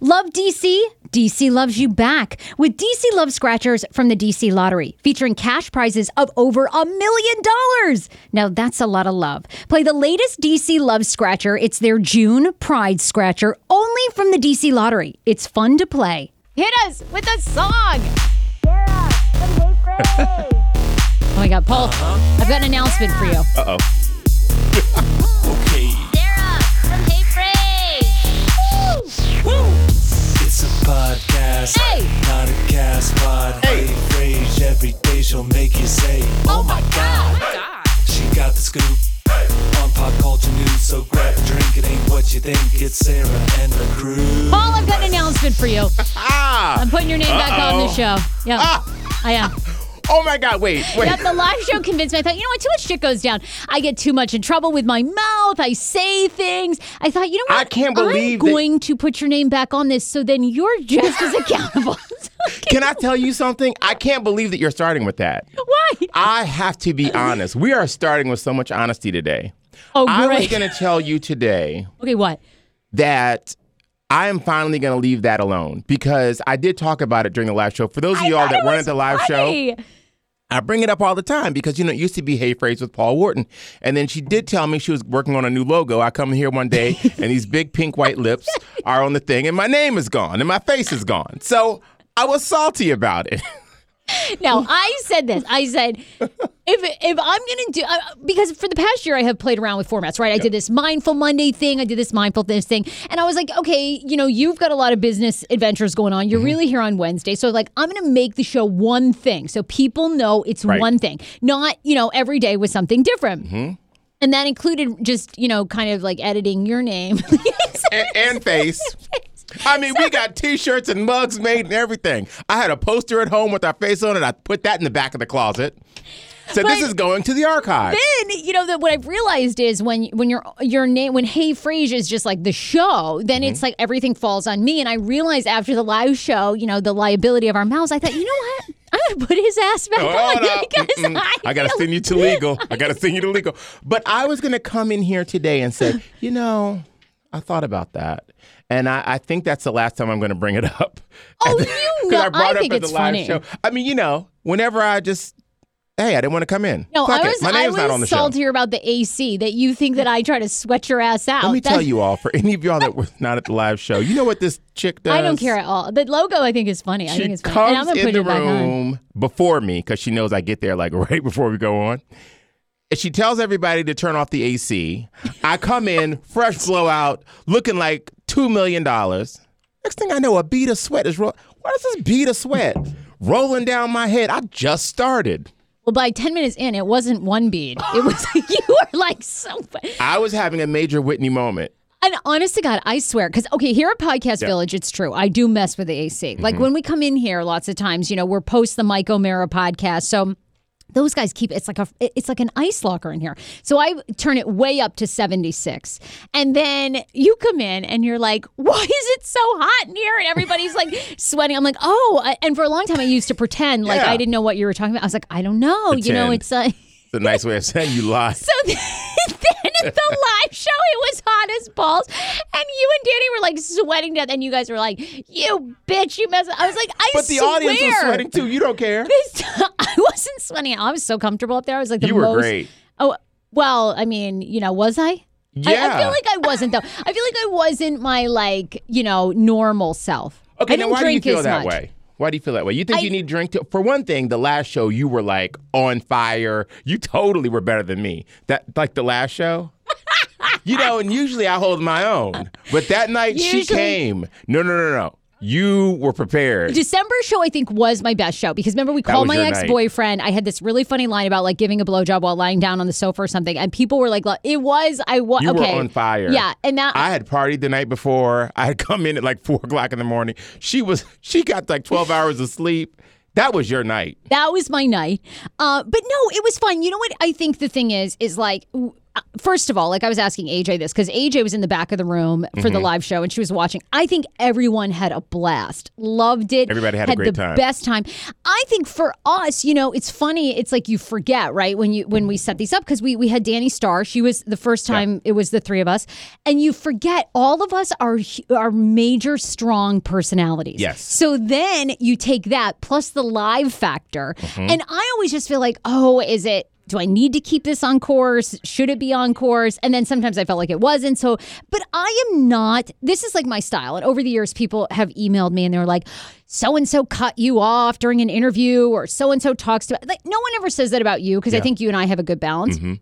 Love DC? DC loves you back with DC Love Scratchers from the DC Lottery, featuring cash prizes of over a million dollars. Now that's a lot of love. Play the latest DC Love Scratcher. It's their June Pride Scratcher, only from the DC Lottery. It's fun to play. Hit us with a song. Sarah from Hey Frey. Oh my God, Paul, I've got an announcement for you. Uh oh. Okay, Sarah from Hey Frey. It's a podcast, Hey! not a cast pod. Hey, Rage every day she'll make you say, Oh my god. She got the scoop on pop culture news, so grab a drink. It ain't what you think. It's Sarah and the crew. Paul, I've got an announcement for you. Ah! I'm putting your name back on the show. Yeah, Ah! I am. Oh my God! Wait, wait. Yep, the live show convinced me. I thought, you know what? Too much shit goes down. I get too much in trouble with my mouth. I say things. I thought, you know what? I can't believe I'm that- going to put your name back on this, so then you're just as accountable. Can I tell you something? I can't believe that you're starting with that. Why? I have to be honest. We are starting with so much honesty today. Oh, great. I was going to tell you today okay, what? that I am finally going to leave that alone because I did talk about it during the live show. For those of I y'all that weren't at the live show. I bring it up all the time because you know it used to be Hey Phrase with Paul Wharton, and then she did tell me she was working on a new logo. I come here one day and these big pink white lips are on the thing, and my name is gone and my face is gone. So I was salty about it. Now, I said this. I said, if if I'm gonna do uh, because for the past year I have played around with formats, right? I did this mindful Monday thing, I did this mindfulness thing, and I was like, okay, you know, you've got a lot of business adventures going on. You're Mm-hmm. really here on Wednesday, so like I'm gonna make the show one thing, so people know it's Right. one thing, not you know every day with something different. Mm-hmm. And that included just you know kind of like editing your name. and, and face. I mean, we got T-shirts and mugs made and everything. I had a poster at home with our face on it. I put that in the back of the closet. Said this is going to the archive. then you know that what I've realized is when when your your name when Hey Frage is just like the show, then Mm-hmm. it's like everything falls on me. And I realized after the live show, you know, the liability of our mouths. I thought, you know what, I'm gonna put his ass back Hold on because Mm-mm. I, I gotta send you to legal. I gotta send you to legal. But I was gonna come in here today and say, you know, I thought about that, and I, I think that's the last time I'm gonna bring it up. Oh, you know, I brought I think up it's the live funny. show. I mean, you know, whenever I just, hey, I didn't want to come in. No, Fuck I was My I was not on the show. about the AC that you think that I try to sweat your ass out. Let me tell you all, for any of y'all that were not at the live show, you know what this chick does? I don't care at all. The logo I think is funny. I think it's funny. And I'm comes in put the it back on. room before me because she knows I get there like right before we go on. And she tells everybody to turn off the AC. I come in, fresh blowout, looking like $2 million. Next thing I know, a bead of sweat is rolling. What is this bead of sweat rolling down my head? I just started. Well, by ten minutes in, it wasn't one bead. It was you were like so. I was having a major Whitney moment. And honest to God, I swear, because okay, here at Podcast Village, it's true. I do mess with the AC. Mm-hmm. Like when we come in here, lots of times, you know, we're post the Mike O'Meara podcast, so. Those guys keep it's like a it's like an ice locker in here. So I turn it way up to 76. And then you come in and you're like, "Why is it so hot in here?" And everybody's like sweating. I'm like, "Oh." And for a long time I used to pretend like Yeah. I didn't know what you were talking about. I was like, "I don't know." You know, it's uh It's a nice way of saying you lie. so at the live show, it was hot as balls, and you and Danny were like sweating to death, and you guys were like, "You bitch, you mess." I was like, "I But the swear." audience was sweating too. You don't care. This- I wasn't sweating. I was so comfortable up there. I was like, the You were most, great. Oh well, I mean, you know, was I? I, I feel like I wasn't though. I feel like I wasn't my like you know normal self. Okay, I didn't why do you drink feel that much. way? Why do you feel that way? You think I- you need drink to for one thing, the last show you were like on fire. You totally were better than me. That like the last show? you know, and usually I hold my own. But that night she came. No, no, no, no. You were prepared. December show, I think, was my best show because remember we called my ex boyfriend. I had this really funny line about like giving a blowjob while lying down on the sofa or something, and people were like, "It was I was You okay." were on fire. Yeah, and that I had partied the night before. I had come in at like four o'clock in the morning. She was she got like twelve hours of sleep. That was your night. that was my night. Uh, but no, it was fun. You know what I think the thing is is like. First of all, like I was asking AJ this because AJ was in the back of the room for Mm-hmm. the live show and she was watching. I think everyone had a blast, loved it. Everybody had a great the time. best time. I think for us, you know, it's funny. It's like you forget, right? When you when we set these up because we we had Danny Starr. She was the first time it was the three of us, and you forget all of us are are major strong personalities. Yes. So then you take that plus the live factor, Mm-hmm. and I always just feel like, oh, is it? Do I need to keep this on course? Should it be on course? And then sometimes I felt like it wasn't. So, but I am not. This is like my style. And over the years, people have emailed me and they're like, "So and so cut you off during an interview," or "So and so talks to." Like, no one ever says that about you because I think you and I have a good balance. Mm-hmm.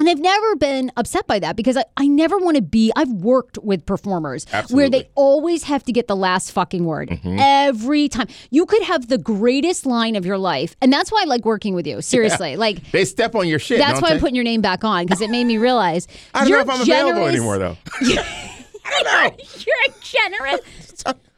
And I've never been upset by that because I, I never want to be. I've worked with performers where they always have to get the last fucking word mm-hmm. every time. You could have the greatest line of your life. And that's why I like working with you. Seriously. Like, They step on your shit. that's why they? I'm putting your name back on because it made me realize I don't you're know if I'm available anymore though. I don't know. You're a generous.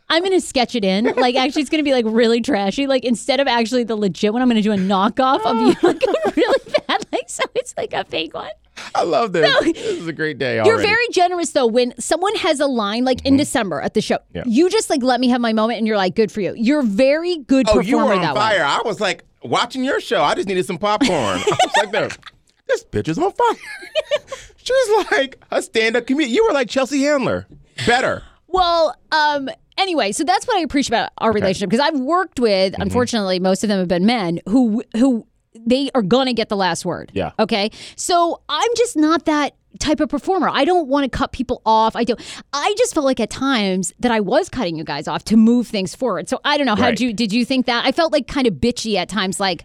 I'm gonna sketch it in. Like, actually, it's gonna be like really trashy. Like, instead of actually the legit one, I'm gonna do a knockoff of you, like a really bad. Like, so it's like a fake one. I love this. this is a great day You're very generous though. When someone has a line like in December at the show, Mm-hmm. Yeah. you just like let me have my moment, and you're like, good for you. You're very good Oh, performer you were on that fire. way. I was like watching your show. I just needed some popcorn. I was like, no, this bitch is on fire. she was like a stand-up comedian. You were like Chelsea Handler. Better. Well, um, anyway, so that's what I appreciate about our relationship because I've worked with, Mm-hmm. unfortunately, most of them have been men who who they are gonna get the last word. Yeah. Okay. So I'm just not that type of performer. I don't want to cut people off. I don't. I just felt like at times that I was cutting you guys off to move things forward. So I don't know. How Right. did you did you think that? I felt like kind of bitchy at times. Like,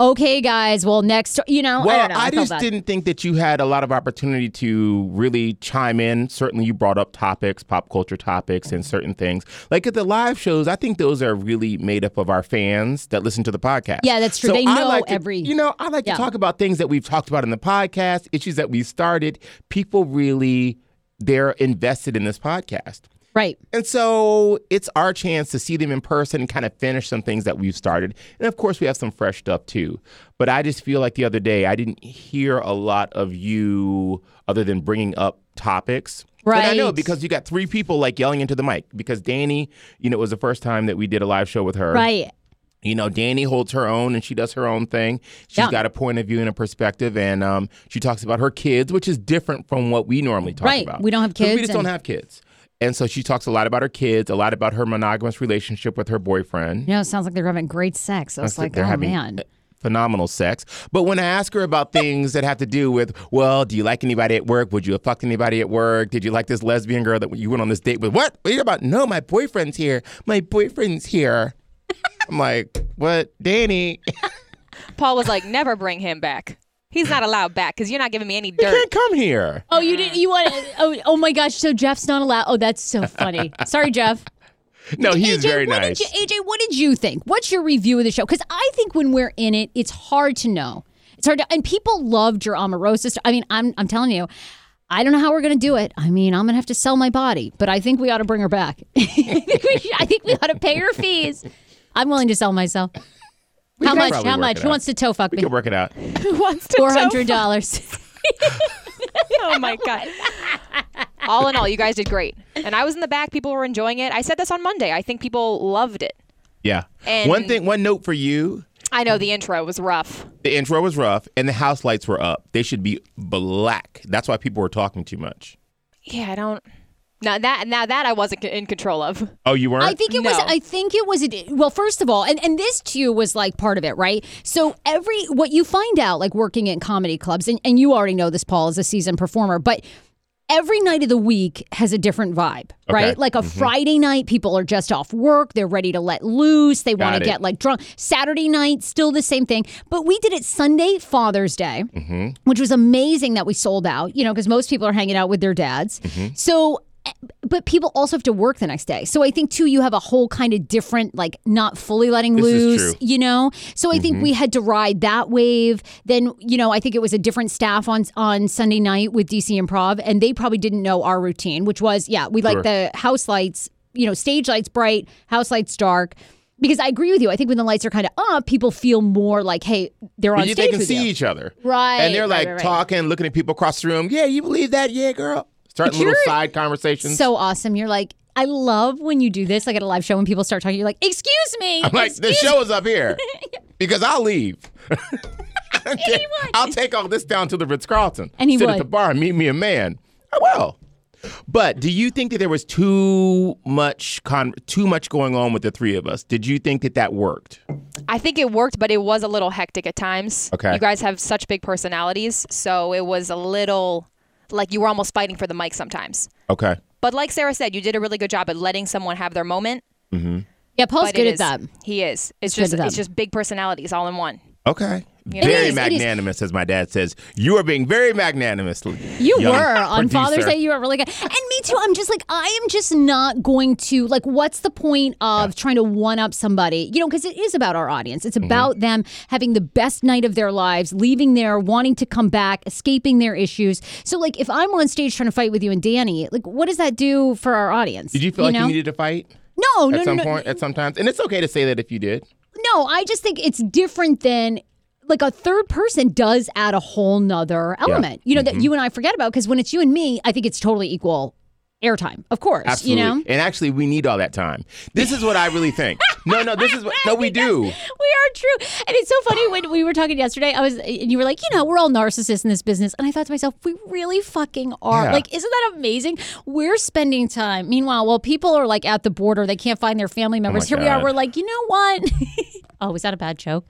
okay, guys. Well, next, you know, I Well, don't know. I, felt just bad. didn't think that you had a lot of opportunity to really chime in. Certainly, you brought up topics, pop culture topics, and certain things. Like at the live shows, I think those are really made up of our fans that listen to the podcast. Yeah, that's true. So They I know like to- every- You know, I like Yeah. to talk about things that we've talked about in the podcast, issues that we started. People really, they're invested in this podcast. Right. And so it's our chance to see them in person and kind of finish some things that we've started. And of course, we have some fresh stuff too. But I just feel like the other day, I didn't hear a lot of you other than bringing up topics. Right. And I know because you got three people like yelling into the mic because Danny, you know, it was the first time that we did a live show with her. Right. You know, Danny holds her own and she does her own thing. She's Yeah. got a point of view and a perspective, and um, she talks about her kids, which is different from what we normally talk about. Right. about. We don't have kids. We just don't have kids. And so she talks a lot about her kids, a lot about her monogamous relationship with her boyfriend. You know, it sounds like they're having great sex. I was like, oh man. phenomenal sex. But when I ask her about things that have to do with, well, do you like anybody at work? Would you have fucked anybody at work? Did you like this lesbian girl that you went on this date with? What? What are you about? No, my boyfriend's here. My boyfriend's here. I'm like, what? Danny, Paul was like, never bring him back. He's not allowed back because you're not giving me any dirt. you dirt. can't come here. Oh, you didn't. You want? Oh, oh my gosh. So Jeff's not allowed. Oh, that's so funny. Sorry, Jeff. No, he's AJ, very what nice. Did you, AJ, what did you think? What's your review of the show? Because I think when we're in it, it's hard to know. It's hard to, and people loved your Omarosa. st- I mean, I'm, I'm telling you, I don't know how we're going to do it. I mean, I'm going to have to sell my body, but I think we ought to bring her back. I, think we should, I think we ought to pay her fees. I'm willing to sell myself. We How much? How much? Who out. wants to toe fuck We me? can work it out. Who wants to Four toe hundred dollars. oh my god. all in all, you guys did great. And I was in the back. People were enjoying it. I said this on Monday. I think people loved it. Yeah. And- one thing, one note for you. I know the intro was rough. The intro was rough, and the house lights were up. They should be black. That's why people were talking too much. Yeah, I don't. Now that now that I wasn't in control of. Oh, you weren't. I think it was. I think it was. A, well, first of all, and and this too was like part of it, right? So every what you find out, like working in comedy clubs, and, and you already know this, Paul, as a seasoned performer, but. Every night of the week has a different vibe, right? Like a Friday night, people are just off work. They're ready to let loose. They want to get like drunk. Saturday night, still the same thing. But we did it Sunday, Father's Day, which was amazing that we sold out, you know, because most people are hanging out with their dads. So, eh, but people also have to work the next day. So I think too, you have a whole kind of different, like not fully letting This loose. Mm-hmm. you know. So I think we had to ride that wave. Then you know, I think it was a different staff on on Sunday night with DC Improv, and they probably didn't know our routine, which was yeah, we like Sure. the house lights, you know, stage lights bright, house lights dark. Because I agree with you. I think when the lights are kind of up, people feel more like, hey, they're on stage they can with see you. each other. Right, And they're right, like right, right. talking, looking at people across the room. Yeah, you believe that? Yeah, girl. Starting little You're side conversations. so awesome. You're like, I love when you do this, like at a live show when people start talking. You're like, excuse me. I'm like, the show is up here because I'll leave. I'll take all this down to the Ritz Carlton. And he sit would. at the bar and meet me a man. I will. But do you think that there was too much con- too much going on with the three of us? Did you think that that worked? I think it worked, but it was a little hectic at times. Okay. You guys have such big personalities, so it was a little like you were almost fighting for the mic sometimes. Okay. But like Sarah said, you did a really good job at letting someone have their moment. Mm-hmm. Yeah, Paul's but good at is- that. He is. It's good just at that. it's just big personalities all in one. Okay. Very is, magnanimous, as my dad says. You are being very magnanimous. You were on Father's. Day. You were really good, and me too. I'm just like I am just not going to like. What's the point of trying to one up somebody? You know, because it is about our audience. It's Mm-hmm. about them having the best night of their lives, leaving there, wanting to come back, escaping their issues. So, like, if I'm on stage trying to fight with you and Danny, like, what does that do for our audience? Did you feel like know? you needed to fight No, no, at no, some no, point? At some times, and it's okay to say that if you did. No, I just think it's different than like a third person does add a whole nother element, you know, Mm-hmm. that you and I forget about. Because when it's you and me, I think it's totally equal airtime, of course. Absolutely. You know, And actually, we need all that time. This is what I really think. No, no, this is what. No, we do. we are true. And it's so funny when we were talking yesterday, I was, and you were like, you know, we're all narcissists in this business. And I thought to myself, we really fucking are. Yeah. Like, isn't that amazing? We're spending time. Meanwhile, while people are like at the border, they can't find their family members. Here we are. We're like, you know what? oh, was that a bad joke?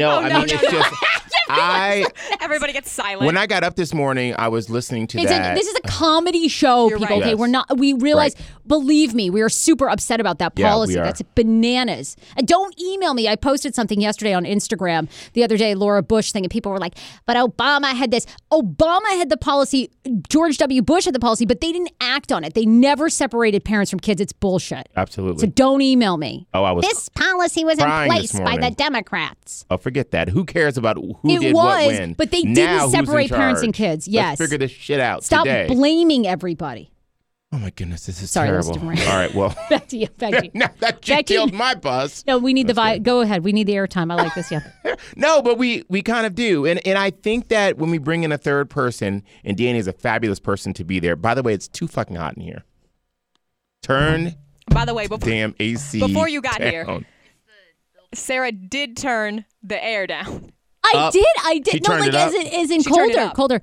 No, oh, I no, mean no, it's no. just I Everybody gets silent. when I got up this morning, I was listening to It's that. a, this is a comedy show, You're people. right. Okay, Yes. we're not. We realize. Believe me, we are super upset about that policy. are. That's bananas. And don't email me. I posted something yesterday on Instagram the other day, Laura Bush thing, and people were like, "But Obama had this. Obama had the policy. George W. Bush had the policy, but they didn't act on it. They never separated parents from kids. It's bullshit. Absolutely. So don't email me. oh, I was. This policy was in place by the. Democrats. oh, forget that. Who cares about who It did what was, when? but they Now didn't separate parents and kids. Yes. Let's figure this shit out Stop today. blaming everybody. oh my goodness, this is Sorry, that was terrible. different. All right, well, Back to you. Back to you. now that you Back to you. killed my buzz. No, we need the vi- go ahead. We need the airtime. I like this. Yeah. No, but we we kind of do, and and I think that when we bring in a third person, and Danny is a fabulous person to be there. By the way, it's too fucking hot in here. Turn By the way, before, damn AC. Before you got here. Sarah did turn the air down. I Up. did. I did. She no, turned like it up? as in, as in She turned it colder, up. colder.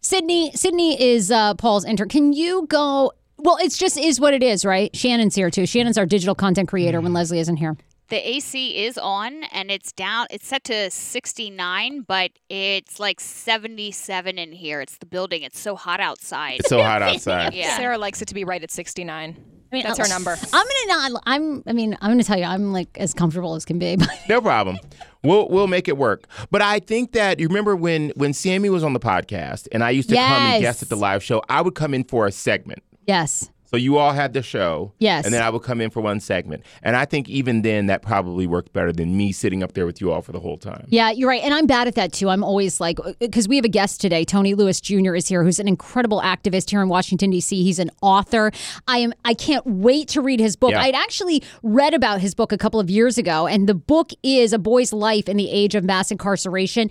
Sydney, Sydney is uh, Paul's intern. Can you go? Well, it's just is what it is, right? Shannon's here too. Shannon's our digital content creator when Leslie isn't here. The AC is on and it's down. It's set to 69, but it's like 77 in here. It's the building. It's so hot outside. It's so hot outside. yeah. Sarah likes it to be right at 69. I mean, That's uh, her number. I'm gonna not. I'm. I mean, I'm gonna tell you. I'm like as comfortable as can be. No problem. We'll we'll make it work. But I think that you remember when when Sammy was on the podcast and I used to come and guest at the live show, I would come in for a segment. yes. So you all had the show. Yes. And then I would come in for one segment. And I think even then that probably worked better than me sitting up there with you all for the whole time. Yeah, you're right. And I'm bad at that too. I'm always like, uh, because we have a guest today, Tony Lewis Jr. is here, who's an incredible activist here in Washington, D.C. He's an author. I am, I can't wait to read his book. Yeah. I'd actually read about his book a couple of years ago, and the book is A Boy's Life in the Age of Mass Incarceration.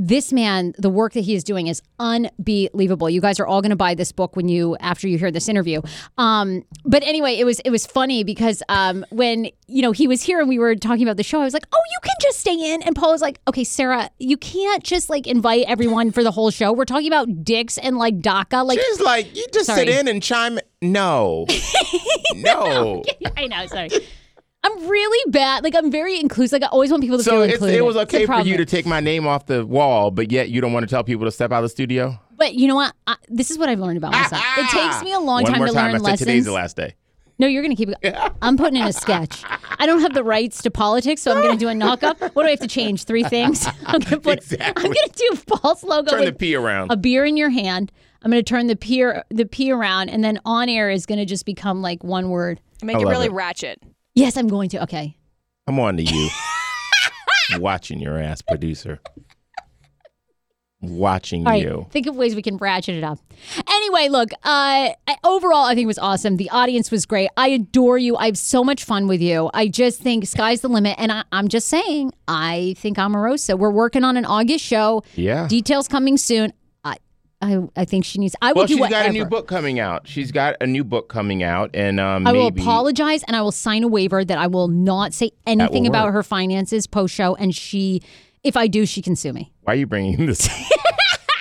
This man, the work that he is doing is unbelievable. You guys are all going to buy this book when you after you hear this interview. Um, but anyway, it was it was funny because um, when you know he was here and we were talking about the show, I was like, "Oh, you can just stay in." And Paul was like, "Okay, Sarah, you can't just like invite everyone for the whole show. We're talking about dicks and like DACA. Like, She's like, you just Sorry. sit in and chime. No. no. I know, sorry." I'm really bad. Like I'm very inclusive. Like I always want people to So feel it's, included. it was okay for you to take my name off the wall, but yet you don't want to tell people to step out of the studio? But you know what? I, this is what I've learned about ah, myself. it takes ah! me a long time to time. learn I said lessons. today's the last day. No, you're going to keep it. I'm putting in a sketch. I don't have the rights to politics, so I'm going to do a knockup. What do I have to change? Three things. I'm going to put. Exactly. I'm going to do false logo Turn the with P around. a beer in your hand. I'm going to turn the P the P around, and then on air is going to just become like one word. Make I it really it. ratchet. Yes, I'm going to. Okay. I'm on to you. Watching your ass, producer. Watching right. you. Think of ways we can ratchet it up. Anyway, look, uh, overall, I think it was awesome. The audience was great. I adore you. I have so much fun with you. I just think sky's the limit. And I, I'm just saying, I think Omarosa. We're working on an August show. Yeah. Details coming soon. I, I, think she needs. I will Well, do she's whatever. got a new book coming out. She's got a new book coming out, and um, I will apologize and I will sign a waiver that I will not say anything about work. her finances post show. And she, if I do, she can sue me. Why are you bringing this?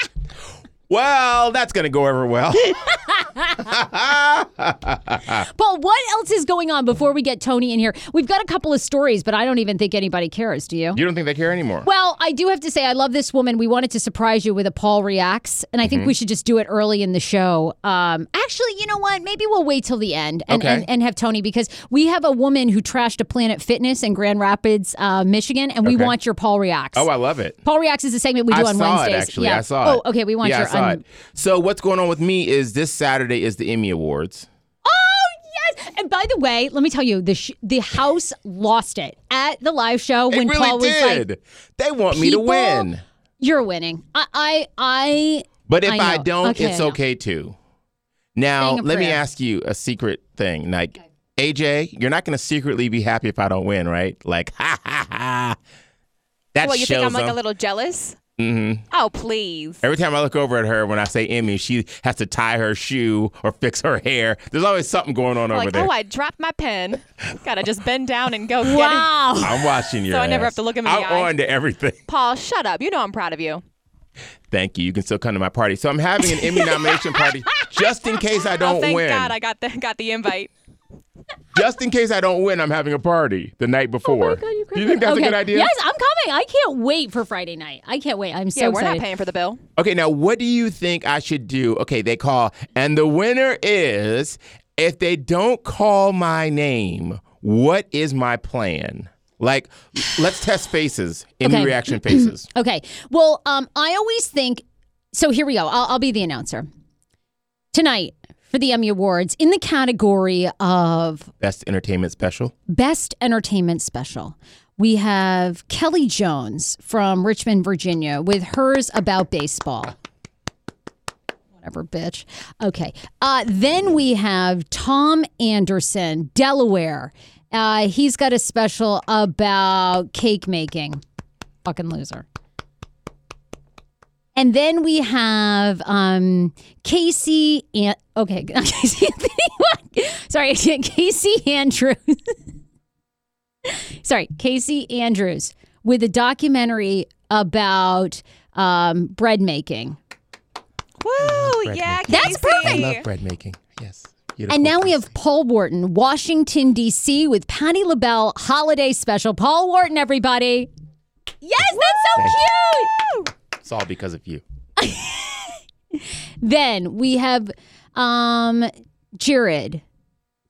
well, that's gonna go over well. But what else is going on before we get Tony in here? We've got a couple of stories, but I don't even think anybody cares. Do you? You don't think they care anymore? Well, I do have to say, I love this woman. We wanted to surprise you with a Paul reacts, and I think Mm-hmm. we should just do it early in the show. Um, actually, you know what? Maybe we'll wait till the end and, Okay. and, and have Tony because we have a woman who trashed a Planet Fitness in Grand Rapids, uh, Michigan, and we Okay. want your Paul reacts. oh, I love it. Paul reacts is a segment we do I on saw Wednesdays. it actually. Yeah. I saw it. Oh, okay. We want yeah, your. I saw um, it. So what's going on with me is this Saturday is the Emmy Awards. Oh yes! And by the way, let me tell you, the sh- the house lost it at the live show when it really Paul was did. like, they want me to win. "You're winning." I, I, I But if I I, don't, Okay, it's I okay too. Now, Saying a let me ask you a secret thing. Like, AJ, you're not going to secretly be happy if I don't win, right? Like, ha ha ha. That Well, you shows think I'm like them. a little jealous? Mhm. Oh, please. Every time I look over at her when I say Emmy, she has to tie her shoe or fix her hair. There's always something going on over like, there. oh, I dropped my pen. Gotta just bend down and go get it. wow. I'm watching you. So I never have to look him in the I'm eye. on to everything. Paul, shut up. You know I'm proud of you. Thank you. You can still come to my party. So I'm having an Emmy nomination party just in case I Oh, don't thank win. God I got the got the invite. Just in case I don't win, I'm having a party the night before. Do you think that's okay. a good idea? Yes, I'm coming. I can't wait for Friday night. I can't wait. I'm so yeah, we're excited. not paying for the bill. Okay, now what do you think I should do? Okay, they call, and the winner is if they don't call my name, what is my plan? Like, let's test faces, in Okay. reaction faces. Okay. Well, um, I always think. So here we go. I'll, I'll be the announcer tonight for the Emmy Awards in the category of Best entertainment special. Best Entertainment Special. We have Kelly Jones from Richmond, Virginia, with hers about baseball. Whatever, bitch. Okay. Uh, then we have Tom Anderson, Delaware. Uh, he's got a special about cake making. Fucking loser. And then we have um, Casey and okay, Casey Sorry, Casey Andrews. Sorry, Casey Andrews with a documentary about um, bread making. Woo! bread Yeah, making. That's Casey. perfect. I love bread making. Yes. Beautiful. And now we have Paul Wharton, Washington, D.C., with Patti LaBelle holiday special. Paul Wharton, everybody. Yes, that's so cute. It's all because of you. Then we have um, Jared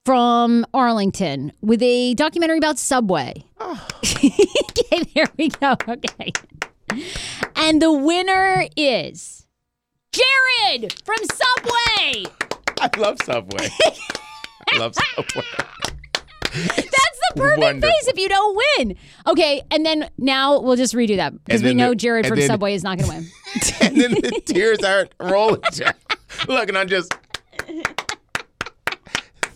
from Arlington with a documentary about Subway. okay, there we go. Okay. And the winner is Jared from Subway. I love Subway. I love Subway. That's the perfect Wonderful. face if you don't win. Okay, and then now we'll just redo that because we know the- Jared from then- Subway is not going to win. and then the tears aren't rolling. Look, and I'm just.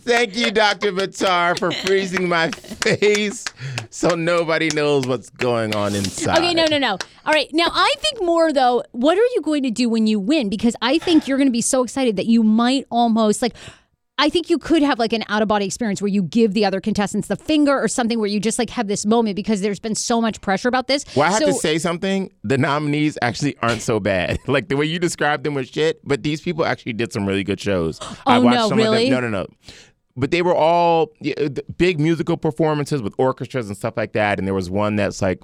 Thank you, Dr. Vitar, for freezing my face so nobody knows what's going on inside. Okay, no, no, no. All right. Now, I think more though, what are you going to do when you win? Because I think you're going to be so excited that you might almost like I think you could have like an out of body experience where you give the other contestants the finger or something where you just like have this moment because there's been so much pressure about this. Well, I have so, to say something. The nominees actually aren't so bad. Like the way you described them was shit, but these people actually did some really good shows. I Oh, watched no, some really? Of them. No, no, no. But they were all yeah, uh, big musical performances with orchestras and stuff like that. And there was one that's like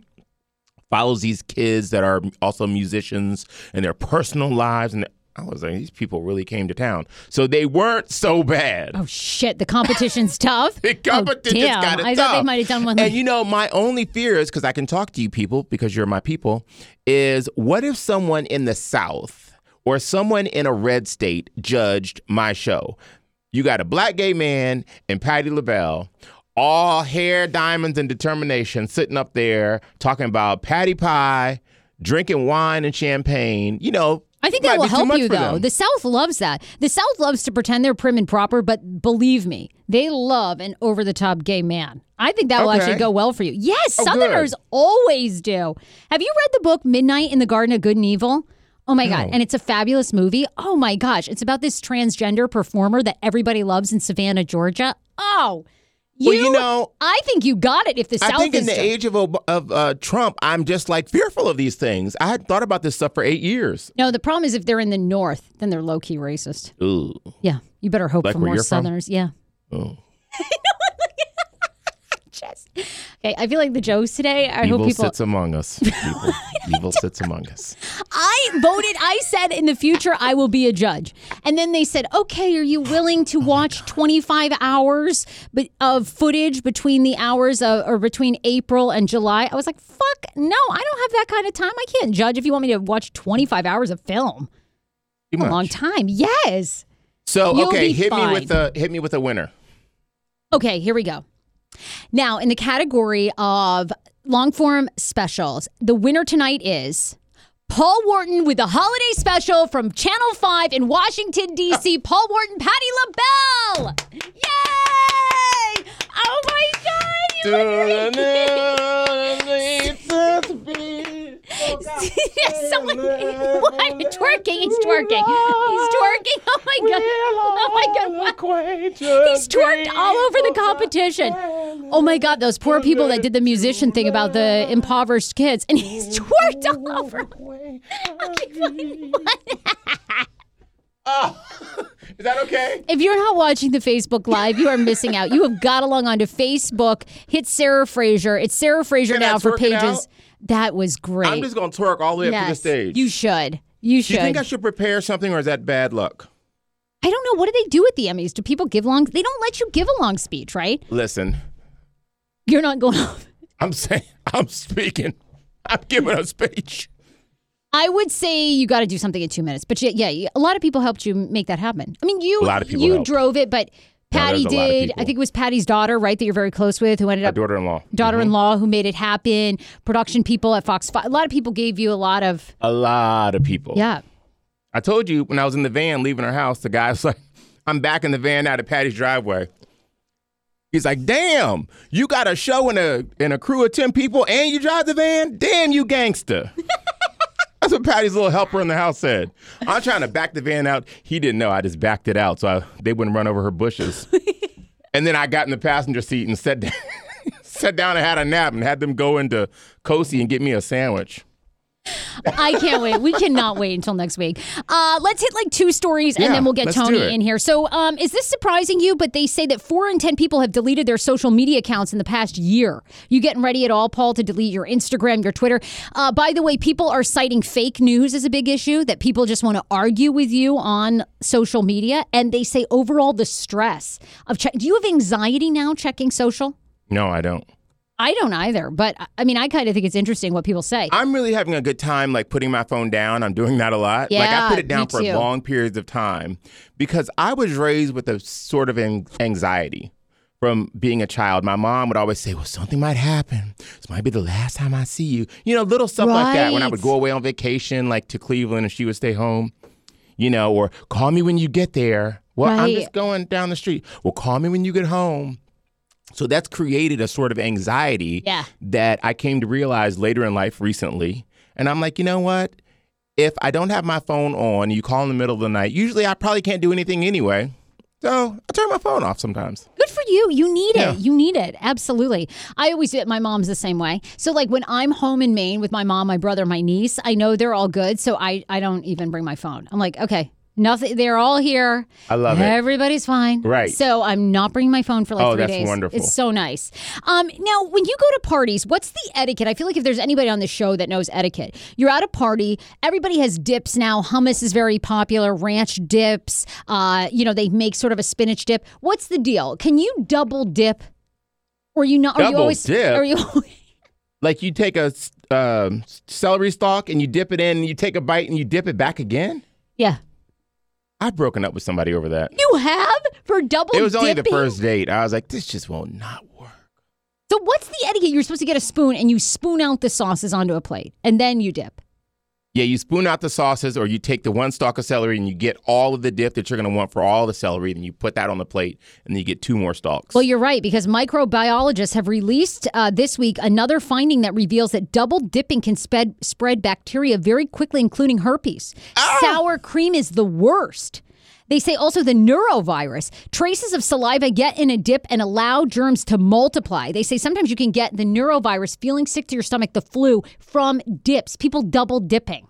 follows these kids that are also musicians and their personal lives. And I was like, these people really came to town. So they weren't so bad. Oh shit, the competition's tough. The competition's oh, got it tough. I thought they might have done one. And you know, my only fear is because I can talk to you people because you're my people. Is what if someone in the South or someone in a red state judged my show? You got a black gay man and Patti LaBelle, all hair, diamonds, and determination, sitting up there talking about patty pie, drinking wine and champagne. You know, I think that will help you though. them. The South loves that. The South loves to pretend they're prim and proper, but believe me, they love an over the top gay man. I think that will Okay. actually go well for you. Yes, Oh, Southerners good. always do. Have you read the book Midnight in the Garden of Good and Evil? Oh my God. And it's a fabulous movie. Oh my gosh. It's about this transgender performer that everybody loves in Savannah, Georgia. Oh, you, Well, you know- I think you got it if the South, I think in the age of of uh, Trump, I'm just like fearful of these things. I had thought about this stuff for eight years. No, the problem is if they're in the North, then they're low key racist. Ooh. Yeah. You better hope Like for more you're from? Southerners. Yeah. Oh. Okay, I feel like the jokes today. I Evil hope people. sits among us. People. Evil sits among us. I voted. I said in the future I will be a judge, and then they said, "Okay, are you willing to oh watch 25 hours but of footage between the hours of or between April and July?" I was like, "Fuck no, I don't have that kind of time. I can't judge if you want me to watch 25 hours of film. Too A long time. Yes. So You'll okay, hit me with a hit me with a winner. Okay, here we go. Now, in the category of long form specials, the winner tonight is Paul Wharton with a holiday special from Channel 5 in Washington, D.C. Paul Wharton, Patti LaBelle. Yay! Oh my God! You Someone, what? Twerking. He's twerking. He's twerking. Oh my God. What? He's twerked all over the competition. Oh my God, those poor people that did the musician thing about the impoverished kids. And he's twerked all over. Oh, is that okay? If you're not watching the Facebook Live, you are missing out. You have got to log on Facebook, hit Sarah Fraser. It's Sarah Fraser Can now for twerk it out? pages. That was great. I'm just gonna twerk all the way up to the stage. you should. You should. Do you think I should prepare something, or is that bad luck? I don't know. What do they do at the Emmys? Do people give long? They don't let you give a long speech, right? Listen, You're not going off. I'm saying, I'm speaking. I'm giving a speech. I would say you got to do something in two minutes. But yeah, yeah, a lot of people helped you make that happen. I mean, you A lot of people you helped. drove it, but Patti there's a lot of did. I think it was Patti's daughter, right? That you're very close with, who ended My up daughter-in-law. daughter-in-law mm-hmm. who made it happen. Production people at Fox. A lot of people gave you a lot of A lot of people. yeah. I told you when I was in the van leaving her house, the guy's like, I'm back in the van out of Patti's driveway. He's like, damn, you got a show and a and a crew of 10 people and you drive the van? Damn, you gangster. That's what Patti's little helper in the house said. I'm trying to back the van out. He didn't know. I just backed it out so I, they wouldn't run over her bushes. and then I got in the passenger seat and sat down, sat down and had a nap and had them go into Cosi and get me a sandwich. I can't wait. We cannot wait until next week. Uh, let's hit like two stories and Yeah, then we'll get Tony in here. So, um, is this surprising you? But they say that four in 10 people have deleted their social media accounts in the past year. You getting ready at all, Paul, to delete your Instagram, your Twitter? Uh, by the way, people are citing fake news as a big issue, that people just want to argue with you on social media. And they say overall the stress of check. Do you have anxiety now checking social? No, I don't. I don't either. But uh, I mean, I kind of think it's interesting what people say. I'm really having a good time like putting my phone down. I'm doing that a lot. Yeah, like I put it down for too. long periods of time because I was raised with a sort of an- anxiety from being a child. My mom would always say, "Well, something might happen. This might be the last time I see you." You know, little stuff like that when I would go away on vacation like to Cleveland and she would stay home. You know, or call me when you get there. Well, I'm just going down the street. Well, call me when you get home. So that's created a sort of anxiety Yeah. that I came to realize later in life recently. And I'm like, you know what? If I don't have my phone on, you call in the middle of the night, usually I probably can't do anything anyway. So I turn my phone off sometimes. Good for you. You need Yeah. it. You need it. Absolutely. I always do it. My mom's the same way. So like when I'm home in Maine with my mom, my brother, my niece, I know they're all good. So I, I don't even bring my phone. I'm like, okay, nothing. They're all here. I love it. Everybody's fine. Right. So I'm not bringing my phone for like Oh, three that's days. wonderful. It's so nice. Um, now when you go to parties, what's the etiquette? I feel like if there's anybody on the show that knows etiquette, you're at a party. Everybody has dips now. Hummus is very popular. Ranch dips. Uh, you know they make sort of a spinach dip. What's the deal? Can you double dip? Or you not? Are you always? dip? Are you? Like you take a um, celery stalk and you dip it in, and you take a bite and you dip it back again. yeah. I've broken up with somebody over that. You have for double. It was only the first date. I was like, this just will not work. So what's the etiquette? You're supposed to get a spoon and you spoon out the sauces onto a plate and then you dip. Yeah, you spoon out the sauces, or you take the one stalk of celery and you get all of the dip that you're going to want for all the celery, and you put that on the plate, and then you get two more stalks. Well, you're right because microbiologists have released uh, this week another finding that reveals that double dipping can spread spread bacteria very quickly, including herpes. Sour cream is the worst. They say also the norovirus. Traces of saliva get in a dip and allow germs to multiply. They say sometimes you can get the norovirus, feeling sick to your stomach, the flu, from dips. People double dipping.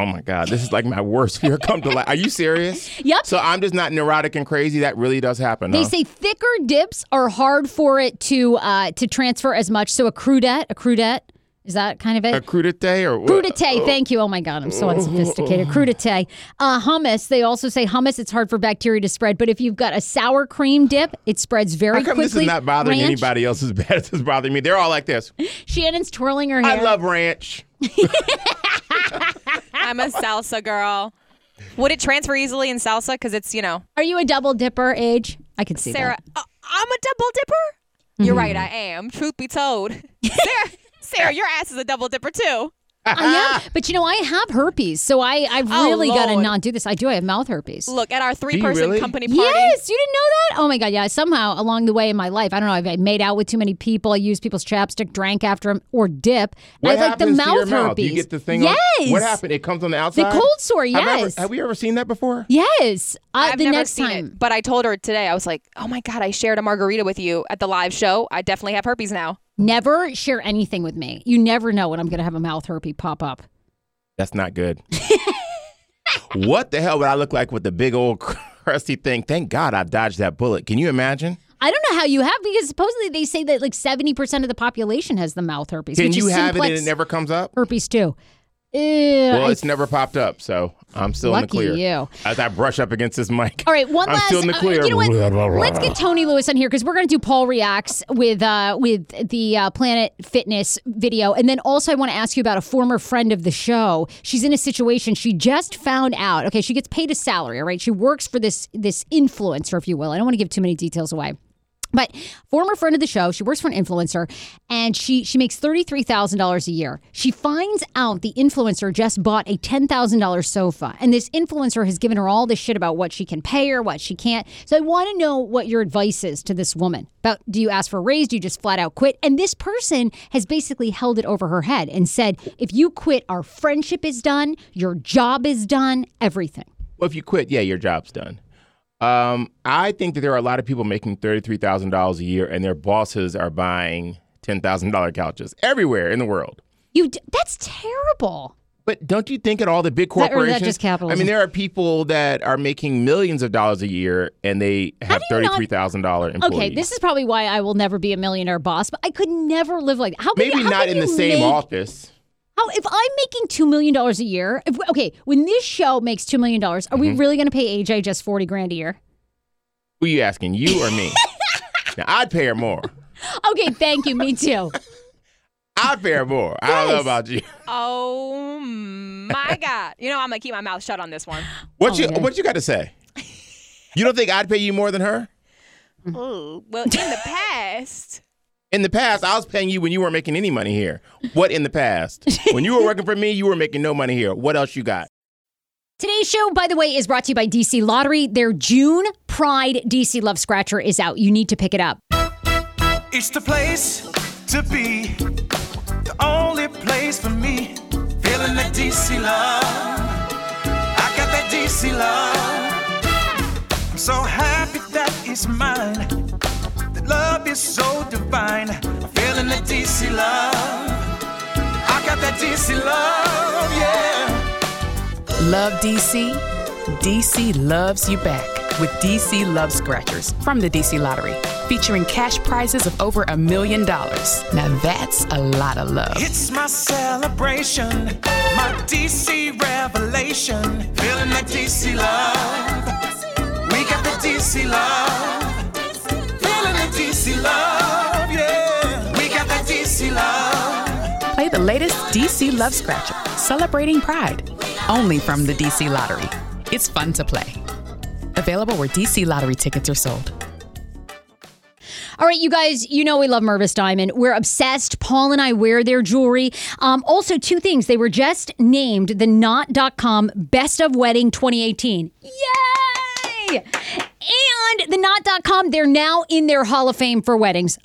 Oh my God, this is like my worst fear come to life. Are you serious? Yep. So I'm just not neurotic and crazy. That really does happen. They huh? say thicker dips are hard for it to uh, to transfer as much. So a crudette, a crudette, is that kind of it? a crudité or what? Crudité, thank you. Oh my God, I'm so unsophisticated. Crudité. Uh, hummus, they also say hummus, it's hard for bacteria to spread, but if you've got a sour cream dip, it spreads very How come quickly. this is not bothering Ranch. anybody else as bad as it's bothering me? They're all like this. Shannon's twirling her hair. I love ranch. I'm a salsa girl. Would it transfer easily in salsa? Because it's, you know, Are you a double dipper, age? I can see Sarah, that. uh, I'm a double dipper? You're right, I am. Truth be told. Sarah, Sarah, your ass is a double dipper too. I am, but you know, I have herpes, so I, I've Oh, really got to not do this. I do. I have mouth herpes. Look, at our three person really? company party. Yes, you didn't know that? Oh my god, yeah. Somehow along the way in my life, I don't know, I've I made out with too many people, I used people's chapstick, drank after them, or dip. What I like the happens to mouth your mouth? herpes. You get the thing. Yes. On, what happened? It comes on the outside. The cold sore. Have, ever- Yes. have we ever seen that before? yes. Uh, I've the never next seen time. it, but I told her today. I was like, "Oh my god, I shared a margarita with you at the live show. I definitely have herpes now." Never share anything with me. You never know when I'm going to have a mouth herpes pop up. That's not good. what the hell would I look like with the big old crusty thing? Thank God I dodged that bullet. Can you imagine? I don't know how you have because supposedly they say that like 70% of the population has the mouth herpes. Can you have it and it never comes up? herpes too. Well, it's never popped up, so I'm still Lucky in the clear. you. As I brush up against this mic. All right, one I'm last. still in the uh, clear. you know what? Let's get Tony Lewis on here because we're going to do Paul reacts with uh, with the uh, Planet Fitness video, and then also I want to ask you about a former friend of the show. She's in a situation she just found out. Okay, she gets paid a salary. All right, she works for this this influencer, if you will. I don't want to give too many details away. But former friend of the show, she works for an influencer, and she she makes thirty three thousand dollars a year. She finds out the influencer just bought a ten thousand dollars sofa, and this influencer has given her all this shit about what she can pay her, what she can't. So I want to know what your advice is to this woman about. Do you ask for a raise? Do you just flat out quit? And this person has basically held it over her head and said, if you quit, our friendship is done, your job is done, everything. Well, if you quit, yeah, your job's done. Um, I think that there are a lot of people making thirty-three thousand dollars a year, and their bosses are buying ten thousand dollar couches everywhere in the world. You d- that's terrible. But don't you think at all the big that- or is that corporations? just capitalism? I mean, there are people that are making millions of dollars a year, and they have do you not- thirty-three thousand dollar employees. Okay, this is probably why I will never be a millionaire boss, but I could never live like that. How maybe you, how not in the same make- office. How if I'm making two million dollars a year? If, okay, when this show makes two million dollars, are we Mm-hmm. really going to pay AJ just forty grand a year? Who you asking, you or me? now, I'd pay her more. Okay, thank you. Me too. I'd pay her more. I don't know Yes. about you. Oh my God. You know, I'm going to keep my mouth shut on this one. What you yeah. What you got to say? You don't think I'd pay you more than her? Oh, well, in the past, In the past, I was paying you when you weren't making any money here. What in the past? when you were working for me, you were making no money here. What else you got? Today's show, by the way, is brought to you by DC Lottery. Their June Pride DC Love Scratcher is out. You need to pick it up. It's the place to be, the only place for me. Feeling that DC love. I got that DC love. I'm so happy that it's mine. The love is so divine. I'm feeling that DC love. I got that DC love, yeah. Love DC? DC loves you back with DC Love Scratchers from the DC Lottery, featuring cash prizes of over a million dollars. Now that's a lot of love. It's my celebration, my DC revelation. Feeling that DC love. We got the DC love. Feeling the DC love, yeah. We got that DC love. Play the latest DC Love Scratcher, celebrating pride, only from the DC Lottery. It's fun to play. Available where DC Lottery tickets are sold. All right, you guys, you know we love Mervis Diamond. We're obsessed. Paul and I wear their jewelry. Um, also, two things. They were just named the Knot.com Best of Wedding 2018. Yay! And the Knot.com, they're now in their Hall of Fame for weddings.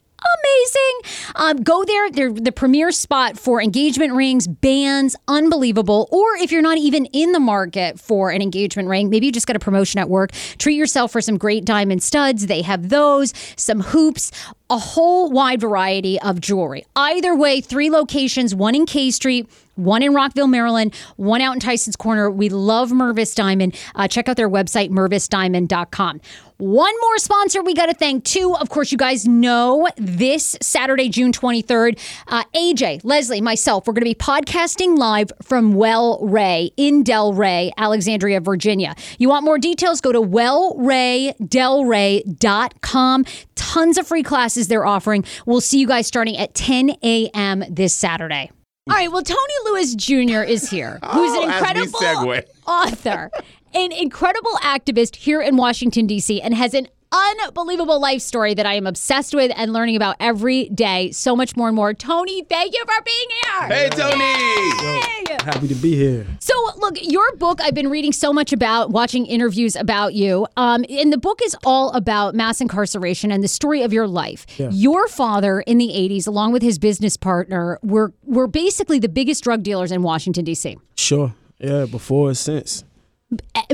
Amazing. Um, go there. They're the premier spot for engagement rings, bands, unbelievable. Or if you're not even in the market for an engagement ring, maybe you just got a promotion at work, treat yourself for some great diamond studs. They have those, some hoops, a whole wide variety of jewelry. Either way, three locations, one in K Street, one in Rockville, Maryland, one out in Tyson's Corner. We love Mervis Diamond. Uh, check out their website, mervisdiamond.com. One more sponsor we got to thank, too. Of course, you guys know this Saturday, June 23rd, uh, AJ, Leslie, myself, we're going to be podcasting live from Well Ray in Del Delray, Alexandria, Virginia. You want more details? Go to wellraydelray.com. Tons of free classes they're offering. We'll see you guys starting at 10 a.m. this Saturday. All right, well, Tony Lewis Jr. is here, who's Oh, an incredible segue. author, an incredible activist here in Washington, D.C., and has an unbelievable life story that I am obsessed with and learning about every day. So much more and more. Tony, thank you for being here. Hey, Tony. Yay! Happy to be here. So, look, your book, I've been reading so much about, watching interviews about you. Um, and the book is all about mass incarceration and the story of your life. Yeah. Your father in the 80s, along with his business partner, were, were basically the biggest drug dealers in Washington, D.C. Sure. Yeah, before and since.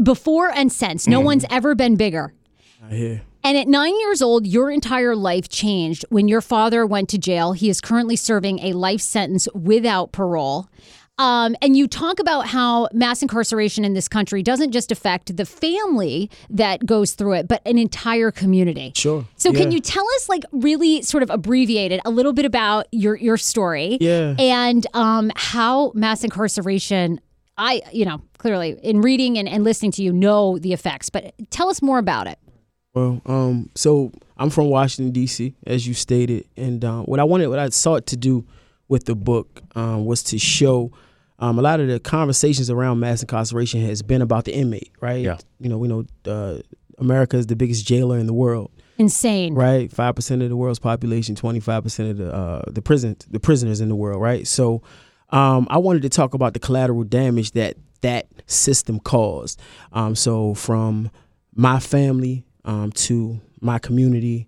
Before and since, no one's ever been bigger. I hear. And at nine years old, your entire life changed when your father went to jail. He is currently serving a life sentence without parole. Um, and you talk about how mass incarceration in this country doesn't just affect the family that goes through it, but an entire community. Sure. So can you tell us, like, really sort of abbreviated a little bit about your your story? Yeah. And um, how mass incarceration. I, you know, clearly in reading and, and listening to you know the effects, but tell us more about it. Well, um, so I'm from Washington D.C., as you stated, and um, what I wanted, what I sought to do with the book um, was to show um, a lot of the conversations around mass incarceration has been about the inmate, right? Yeah. You know, we know uh, America is the biggest jailer in the world, Insane. right? Five percent of the world's population, twenty five percent of the uh, the prison the prisoners in the world, right? So, um, I wanted to talk about the collateral damage that that system caused. Um, so from my family um, to my community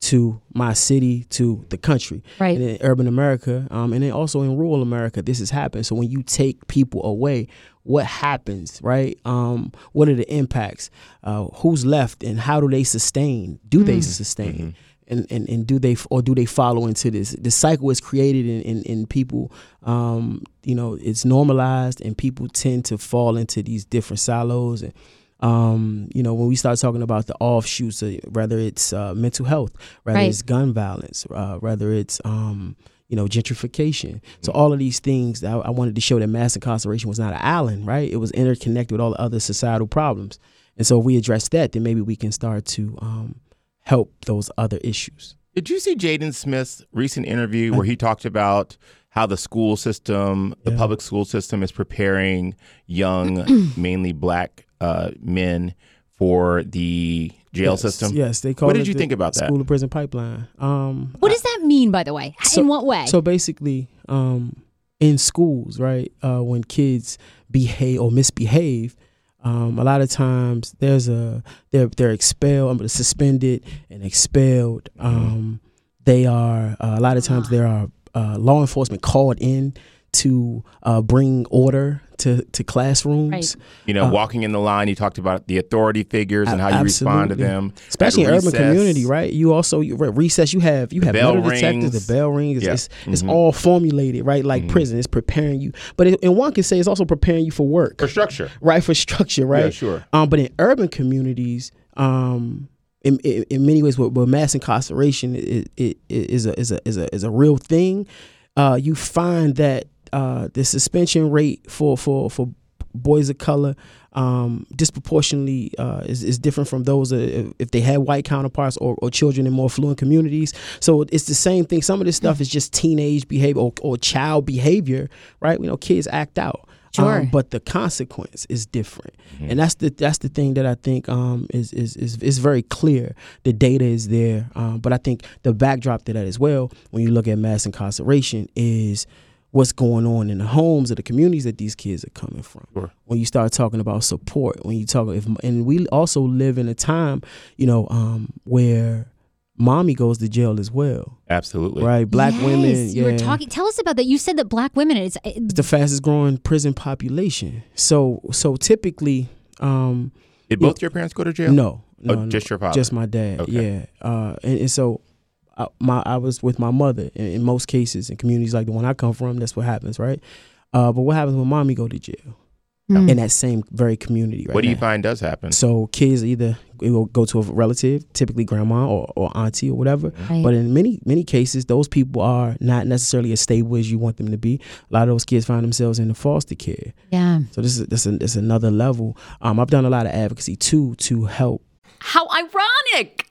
to my city to the country. Right. and in urban america um, and then also in rural america this has happened. So when you take people away what happens right? Um, what are the impacts? Uh, who's left and how do they sustain? Do they sustain? And, and, and do they or do they follow into this? The cycle is created in, in, in people um, you know it's normalized and people tend to fall into these different silos and um, you know, when we start talking about the offshoots, uh, whether it's uh, mental health, whether Right. it's gun violence, uh, whether it's um, you know gentrification. So all of these things, I, I wanted to show that mass incarceration was not an island, right? It was interconnected with all the other societal problems. And so if we address that, then maybe we can start to um, help those other issues. Did you see Jaden Smith's recent interview where he talked about how the school system, the Yeah. public school system, is preparing young, mainly black uh, men for the jail Yes, system? Yes, they call What it did you the think about that? School to prison pipeline. Um, What does that mean, by the way? So- In what way? So basically, um, in schools, right, uh, when kids behave or misbehave, um, a lot of times there's a they're they're expelled, um, suspended and expelled. Um, they are uh, a lot of times there are uh, law enforcement called in to uh, bring order to to classrooms. Right. You know, Uh, walking in the line, you talked about the authority figures and how you respond to them. especially in At urban community, right? You also you, re- recess. You have you have bell metal detectors, the bell rings. Yeah. It's, it's Mhm. all formulated, right? Like Mhm. prison, it's preparing you. But it, and one can say it's also preparing you for work, For structure. right? For structure, right? Yeah, sure. Um, but in urban communities, um, in, in, in many ways, where, where mass incarceration is, is, is a is a is a is a real thing. Uh, you find that uh, the suspension rate for for for boys of color um, disproportionately uh, is, is different from those uh, if- if they had white counterparts or, or children in more affluent communities. So it's the same thing. Some of this stuff is just teenage behavior or, or child behavior, right? You know, kids act out. Sure. Um, but the consequence is different, and that's the that's the thing that I think um, is, is is is very clear. The data is there, um, but I think the backdrop to that as well, when you look at mass incarceration, is what's going on in the homes of the communities that these kids are coming from. Sure. When you start talking about support, when you talk, if and we also live in a time, you know, um, where mommy goes to jail as well, Absolutely. right? Black yes, women, You yeah were talking. Tell us about that. You said that black women. is it's the fastest growing prison population. So so typically, um, Did both your parents go to jail? no, Oh, no, no, just your father? just my dad. Okay. Yeah, uh, and, and so. I, my I was with my mother in, in most cases in communities like the one I come from. That's what happens, right? Uh, but what happens when mommy go to jail Mm. in that same very community? Right What do you now? find does happen? So kids either will go to a relative, typically grandma or, or auntie or whatever. Right. But in many many cases, those people are not necessarily as stable as you want them to be. A lot of those kids find themselves in the foster care. yeah. So this is this is, this is another level. Um, I've done a lot of advocacy too to help. How ironic!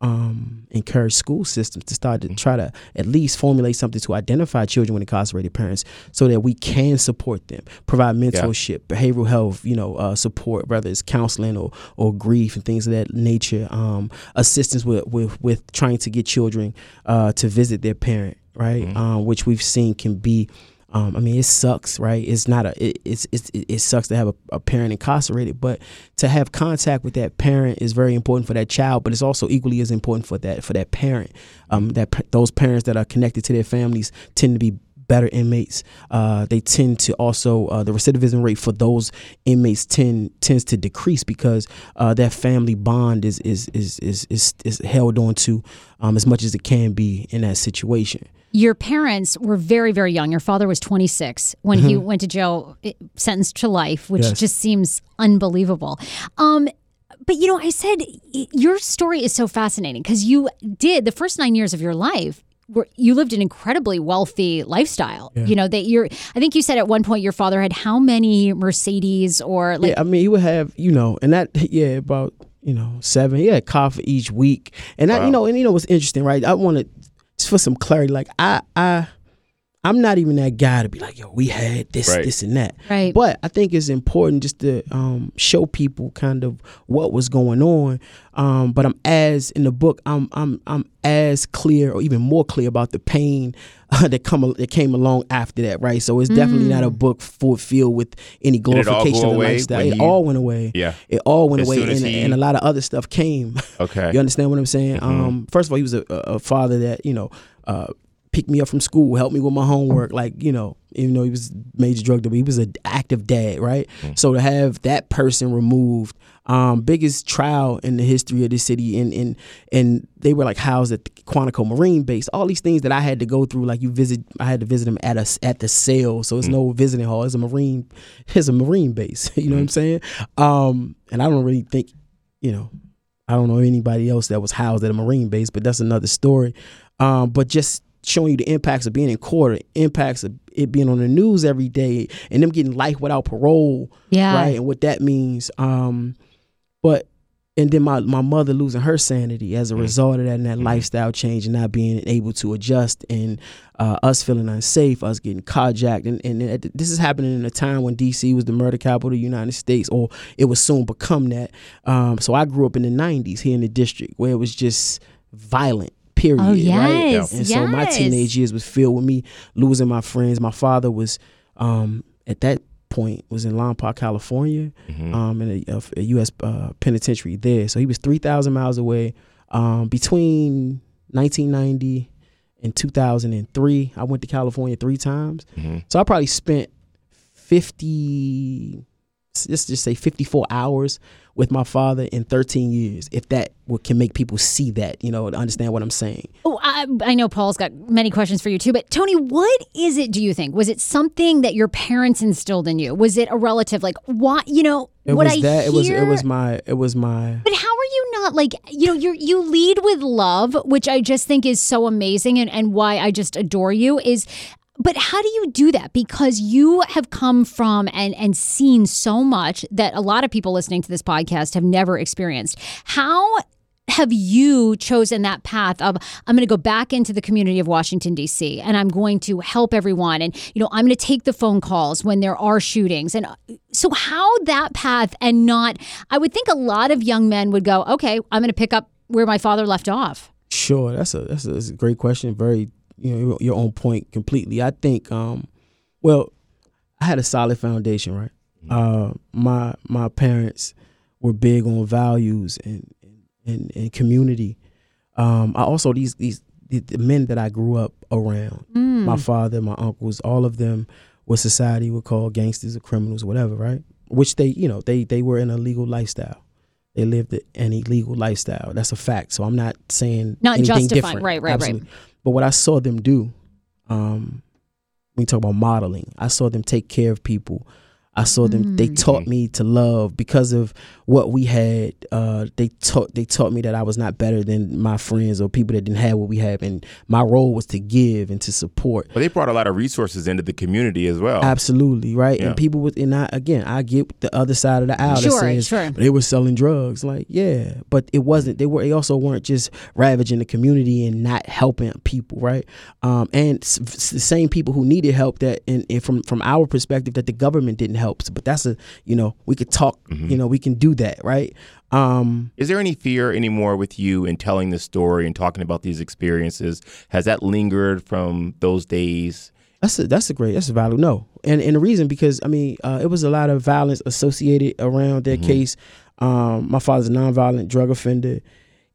um, encourage school systems to start to try to at least formulate something to identify children with incarcerated parents so that we can support them, provide mentorship, yeah. behavioral health, you know, uh, support, whether it's counseling or, or grief and things of that nature, um, assistance with, with, with trying to get children uh, to visit their parent, right? Mm-hmm. Um, which we've seen can be Um, I mean, it sucks, right? It's not a. It, it's, it's it sucks to have a, a parent incarcerated, but to have contact with that parent is very important for that child. But it's also equally as important for that for that parent. Um, that those parents that are connected to their families tend to be better inmates. Uh, they tend to also uh, the recidivism rate for those inmates tend tends to decrease because uh, that family bond is is is is is, is held on to um, as much as it can be in that situation. Your parents were very, very young. Your father was 26 when he went to jail, eh, sentenced to life, which Yes. just seems unbelievable. Um, but you know, I said your story is so fascinating because you did the first nine years of your life. Were, you lived an incredibly wealthy lifestyle. You know that you're. I think you said at one point your father had how many Mercedes or like yeah, I mean, he would have, you know, and that, yeah, about, you know, seven. He had a car for each week. And that, you know, and you know what's interesting, right? I wanted just for some clarity, like, I, I, I'm not even that guy to be like, yo, we had this, Right. this, and that. Right. But I think it's important just to um, show people kind of what was going on. Um, but I'm as in the book, I'm I'm I'm as clear or even more clear about the pain uh, that come that came along after that, right? So it's definitely not a book full filled with any Did it all glorification of the lifestyle. It you- all went away. Yeah. It all went As away, and, he- and a lot of other stuff came. Okay. You understand what I'm saying? Um, first of all, he was a, a a father that you know uh, picked me up from school, helped me with my homework. Like you know, even though he was major drug dealer, he was an active dad, right? So to have that person removed, um, biggest trial in the history of the city, and and and they were like housed at the Quantico Marine Base. All these things that I had to go through, like you visit, I had to visit him at a at the cell, so it's no visiting hall. It's a Marine, it's a Marine base. You know what I'm saying? Um, and I don't really think, you know. I don't know anybody else that was housed at a Marine base, but that's another story. Um, but just showing you the impacts of being in court, the impacts of it being on the news every day, and them getting life without parole, Yeah. right, and what that means. Um, but and then my, my mother losing her sanity as a result of that and that lifestyle change and not being able to adjust and uh, us feeling unsafe, us getting carjacked. And, and this is happening in a time when DC was the murder capital of the United States, or it was soon become that. Um, so I grew up in the 90s here in the district where it was just violent. Period. Oh, right? yes, And so my teenage years was filled with me losing my friends. My father was um, at that point was in Lompoc, California, um, in a, a U.S. Uh, penitentiary there. So he was three thousand miles away. Um, between 1990 and 2003, I went to California three times. So I probably spent 50, let's just say 54 hours with my father in 13 years. If that can make people see that, you know, to understand what I'm saying. Oh, I, I know Paul's got many questions for you too, but Tony, what is it? Do you think was it something that your parents instilled in you? Was it a relative? Like what? You know It what was I that. hear. It was. It was my. It was my. But how are you not like you know you you lead with love, which I just think is so amazing, and and why I just adore you is. But how do you do that? Because you have come from and and seen so much that a lot of people listening to this podcast have never experienced. How have you chosen that path of I'm going to go back into the community of Washington D.C. and I'm going to help everyone and you know I'm going to take the phone calls when there are shootings and so how that path and not I would think a lot of young men would go okay I'm going to pick up where my father left off. Sure, that's a that's a, that's a great question. Very, you know, your, your own point completely. I think, um, well, I had a solid foundation, right? Uh, my my parents were big on values and and, and community. Um, I also these these the, the men that I grew up around, my father, my uncles, all of them, what society would call gangsters or criminals, whatever, right? Which they, you know, they they were in a legal lifestyle. They lived an illegal lifestyle. That's a fact. So I'm not saying Not anything justifying- different. right, right, right. But what I saw them do, um, when you talk about modeling, I saw them take care of people. I saw them. They taught me to love because of what we had. Uh, they taught. They taught me that I was not better than my friends or people that didn't have what we have, and my role was to give and to support. But they brought a lot of resources into the community as well. Absolutely right, Yeah. and people with and I again I get the other side of the aisle Sure, that says sure. they were selling drugs. Like yeah, but it wasn't. They were. They also weren't just ravaging the community and not helping people, right? Um, and s- s- the same people who needed help that, and, and from from our perspective, that the government didn't help. But that's a you know we could talk. Mm-hmm. You know we can do that, right? Um, Is there any fear anymore with you in telling the story and talking about these experiences? Has that lingered from those days That's a that's a great that's a valid no, and and the reason because I mean uh, it was a lot of violence associated around that case. Um, my father's a nonviolent drug offender,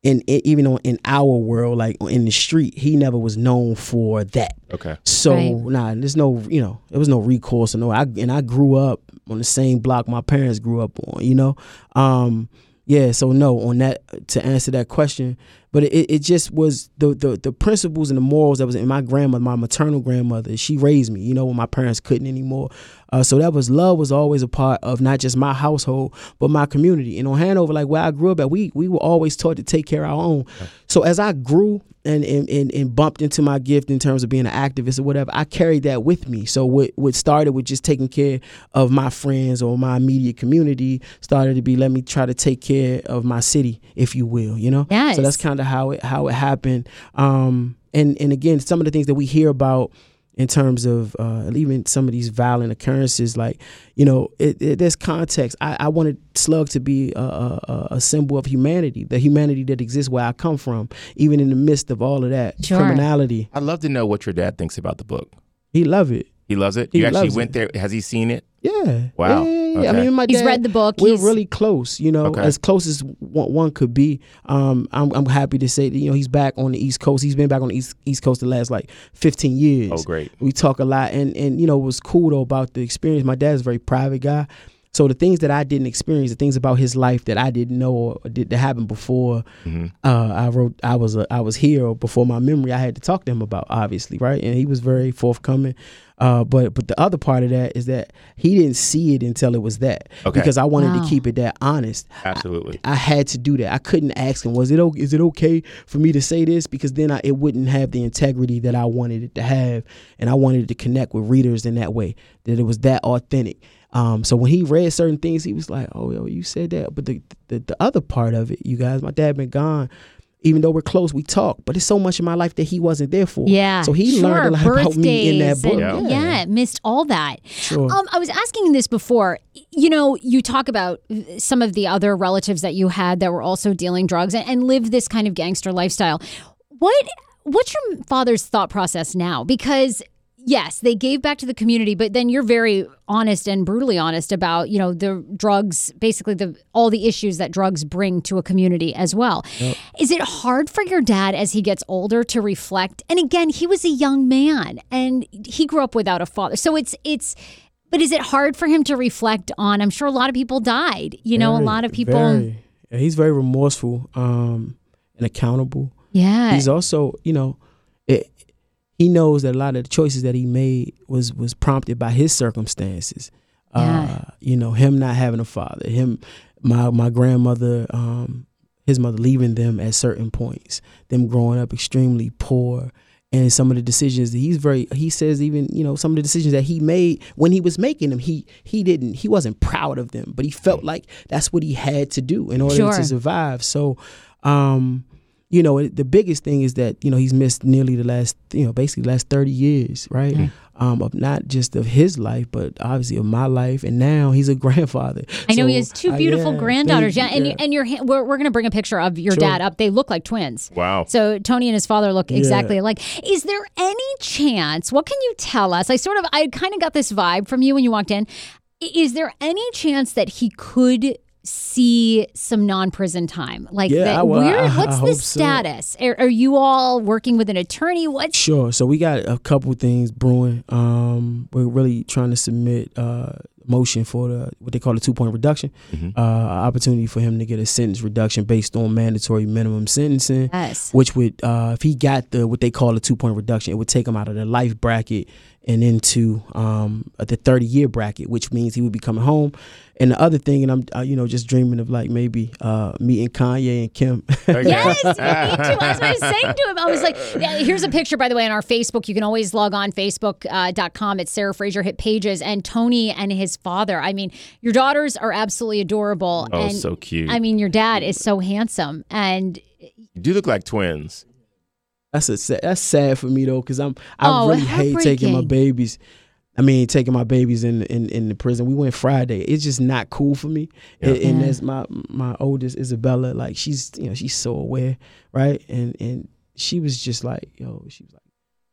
and it, even on in our world, like in the street, he never was known for that. Okay. So Right. nah, there's no you know there was no recourse or no. I and I grew up on the same block my parents grew up on. You know, um, yeah. So no, on that to answer that question, but it, it just was the, the the principles and the morals that was in my grandmother, my maternal grandmother. She raised me. You know, when my parents couldn't anymore. Uh, so that was love was always a part of not just my household but my community. And on Hanover, like where I grew up at, we we were always taught to take care of our own. So as I grew and, and and and bumped into my gift in terms of being an activist or whatever, I carried that with me. So what what started with just taking care of my friends or my immediate community started to be let me try to take care of my city, if you will. You know. Yes. So that's kind of how it how it happened. Um, and and again, some of the things that we hear about in terms of uh, even some of these violent occurrences, like you know, it, it, there's context. I, I wanted Slugg to be a, a, a- a symbol of humanity, the humanity that exists where I come from, even in the midst of all of that Sure. criminality. I'd love to know what your dad thinks about the book. He love it. He loves it. He you actually went it. there. Has he seen it? Yeah. Wow. Yeah, yeah, yeah. I mean, my He's read the book. We're He's- really close, you know, Okay. as close as one, one could be. Um, I'm, I'm happy to say that you know he's back on the East Coast. He's been back on the East East Coast the last like 15 years. Oh, great. We talk a lot, and and you know what's cool though about the experience. My dad's a very private guy, so the things that I didn't experience, the things about his life that I didn't know or did that happened before, Mm-hmm. uh, I wrote. I was a, I was here or before my memory. I had to talk to him about obviously, right? And he was very forthcoming. Uh, but but the other part of that is that he didn't see it until it was that Okay. because I wanted Wow. to keep it that honest. Absolutely. I had to do that. I couldn't ask him, was it o- is it okay for me to say this? Because then I, it wouldn't have the integrity that I wanted it to have, and I wanted to connect with readers in that way that it was that authentic. Um, so when he read certain things, he was like, "Oh, yo, you said that." But the, the the other part of it, you guys, my dad been gone. Even though we're close, we talk, but it's so much in my life that he wasn't there for. Yeah. So he sure. learned a lot about me in that book. and- yeah. missed all that. Sure. Um, I was asking this before. You know, you talk about some of the other relatives that you had that were also dealing drugs and, and lived this kind of gangster lifestyle. What What's your father's thought process now? Because yes, they gave back to the community, but then you're very honest and brutally honest about you know the drugs, basically the all the issues that drugs bring to a community as well. Is it hard for your dad as he gets older to reflect? And again, he was a young man and he grew up without a father, so it's it's. But is it hard for him to reflect on? I'm sure a lot of people died. You know, a lot of people. very. He's very remorseful um, and accountable. yeah. he's also you know he knows that a lot of the choices that he made was was prompted by his circumstances Yeah. uh you know him not having a father him my my grandmother um his mother leaving them at certain points them growing up extremely poor and some of the decisions that he's very he says even you know some of the decisions that he made when he was making them he he didn't he wasn't proud of them but he felt like that's what he had to do in order Sure. to survive so um you know it, the biggest thing is that you know he's missed nearly the last you know basically the last 30 years right um of not just of his life but obviously of my life and now he's a grandfather I know he has two uh, beautiful yeah, granddaughters. Yeah, and you. you and your we're, we're going to bring a picture of your Sure. dad up. They look like twins. Wow. So Tony and his father look Yeah. exactly alike. Is there any chance? What can you tell us? I sort of I kind of got this vibe from you when you walked in. Is there any chance that he could see some non-prison time? Like Yeah, that, well, where, I- I what's the hope so. status? Are, are you all working with an attorney? What's Sure. So we got a couple things brewing. Um, we're really trying to submit uh, motion for the what they call a two point reduction, uh, opportunity for him to get a sentence reduction based on mandatory minimum sentencing. Yes. Which would, uh, if he got the what they call a two point reduction, it would take him out of the life bracket and into um, the thirty year bracket, which means he would be coming home. And the other thing, and I'm uh, you know just dreaming of like maybe uh, meeting Kanye and Kim. Yes, me too. That's what I was saying to him. I was like, yeah, here's a picture, by the way, on our Facebook. You can always log on Facebook.com. It's Sarah Fraser Hit Pages and Tony and his father. I mean, your daughters are absolutely adorable. Oh, and so cute. I mean, your dad is so handsome. And you do look like twins. That's a sad, that's sad for me though, because I'm I Oh, really hate taking my babies. I mean, taking my babies in in in the prison. We went Friday. It's just not cool for me. And, and Yeah. as my my oldest Isabella, like she's you know she's so aware, right? And and she was just like yo, she was like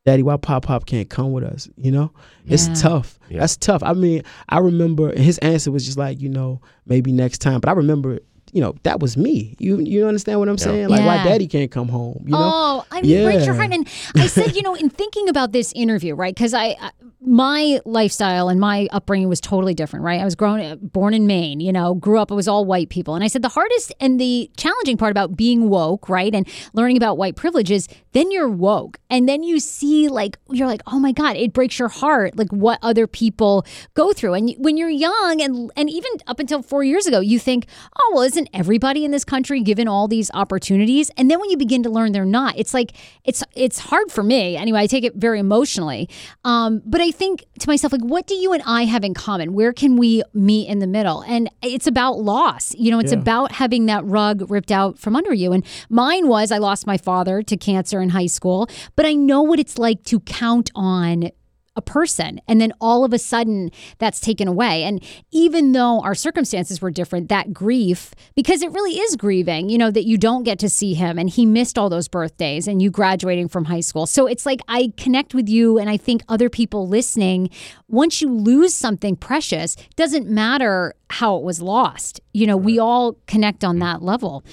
Daddy, why Pop Pop can't come with us? You know, Yeah. it's tough. Yeah. That's tough. I mean, I remember his answer was just like, you know, maybe next time. But I remember, you know, that was me. You you understand what I'm saying? Like, why Daddy can't come home? You know? Oh, I mean, breaks your heart. And I said, you know, in thinking about this interview, right? Because I, I, my lifestyle and my upbringing was totally different, right? I was grown, born in Maine, you know, grew up, it was all white people. And I said, the hardest and the challenging part about being woke, right? And learning about white privilege is then you're woke. And then you see, like, you're like, oh my God, it breaks your heart, like what other people go through. And when you're young, and, and even up until four years ago, you think, oh, well, isn't everybody in this country given all these opportunities? And then when you begin to learn they're not, it's like, it's, it's hard for me. Anyway, I take it very emotionally. Um, but I think to myself, like, what do you and I have in common? Where can we meet in the middle? And it's about loss. You know, it's Yeah. about having that rug ripped out from under you. And mine was I lost my father to cancer in high school, but I know what it's like to count on a person and then all of a sudden that's taken away. And even though our circumstances were different that grief because it really is grieving you know that you don't get to see him and he missed all those birthdays and you graduating from high school. So it's like i connect with you and i think other people listening once you lose something precious doesn't matter how it was lost. You know we all connect on mm. that level.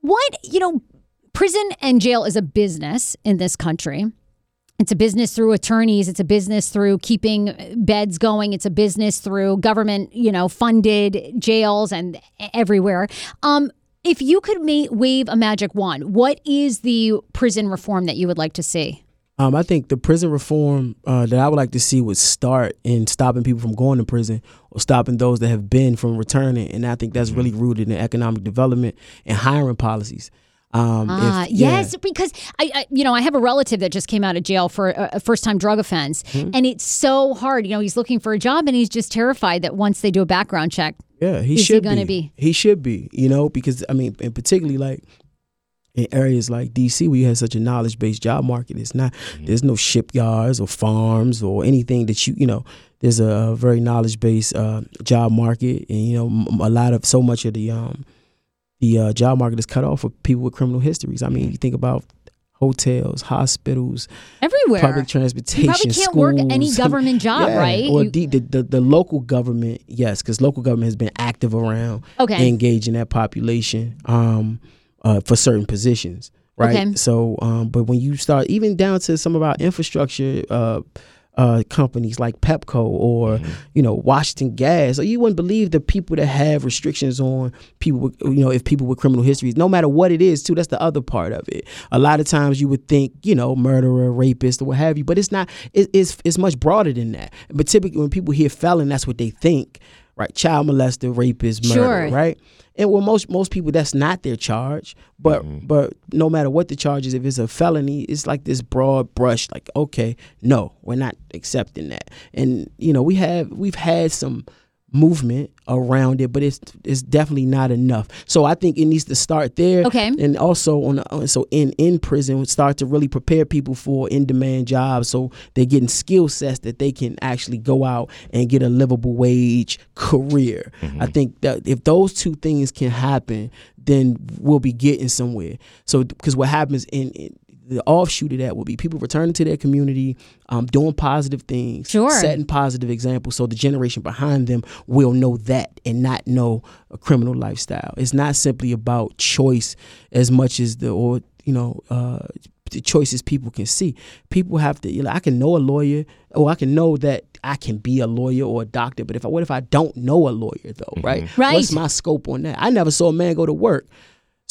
What you know prison and jail is a business in this country it's a business through attorneys. It's a business through keeping beds going. It's a business through government, you know, funded jails and everywhere. Um, if you could ma- wave a magic wand, what is the prison reform that you would like to see? Um, I think the prison reform uh, that I would like to see would start in stopping people from going to prison or stopping those that have been from returning. And I think that's really rooted in economic development and hiring policies. Um, if- Ah, yeah. yes, because I, I, you know, I have a relative that just came out of jail for a, a first-time drug offense, Hmm. and it's so hard. You know, he's looking for a job, and he's just terrified that once they do a background check, Yeah, he Is he should gonna be. be? He should be. You know, because I mean, and particularly like in areas like DC, where you have such a knowledge-based job market, it's not. There's no shipyards or farms or anything that you you know. There's a very knowledge-based uh, job market, and you know, a lot of so much of the um, the uh, job market is cut off for people with criminal histories. I mean, you think about hotels, hospitals, everywhere. public transportation. you probably can't work any government job, Yeah, right? Or You- the, the, the the local government, yes, because local government has been active around Okay. engaging that population um, uh, for certain positions, right? Okay. So, um, but when you start even down to some of our infrastructure. Uh, uh, companies like Pepco or you know Washington Gas, or you wouldn't believe the people that have restrictions on people with you know if people with criminal histories, no matter what it is, too. That's the other part of it. A lot of times you would think you know murderer, rapist, or what have you, but it's not. It, it's it's much broader than that. But typically when people hear felon, that's what they think, right? Child molester, rapist, murderer, Sure. right? And well, most most people that's not their charge. But mm-hmm. but no matter what the charge is, if it's a felony, it's like this broad brush. Like okay, no, we're not accepting that. And you know we have we've had some movement around it, but it's it's definitely not enough. So I think it needs to start there. Okay. And also on the, so in in prison, start to really prepare people for in demand jobs, so they're getting skill sets that they can actually go out and get a livable wage career. I mm-hmm. think that if those two things can happen, then we'll be getting somewhere. So because what happens in, in the offshoot of that will be people returning to their community, um, doing positive things, Sure. setting positive examples, so the generation behind them will know that and not know a criminal lifestyle. It's not simply about choice as much as the or you know uh, the choices people can see. People have to. You know, I can know a lawyer, or I can know that I can be a lawyer or a doctor. But if I, what if I don't know a lawyer though? Right? Right. What's my scope on that? I never saw a man go to work.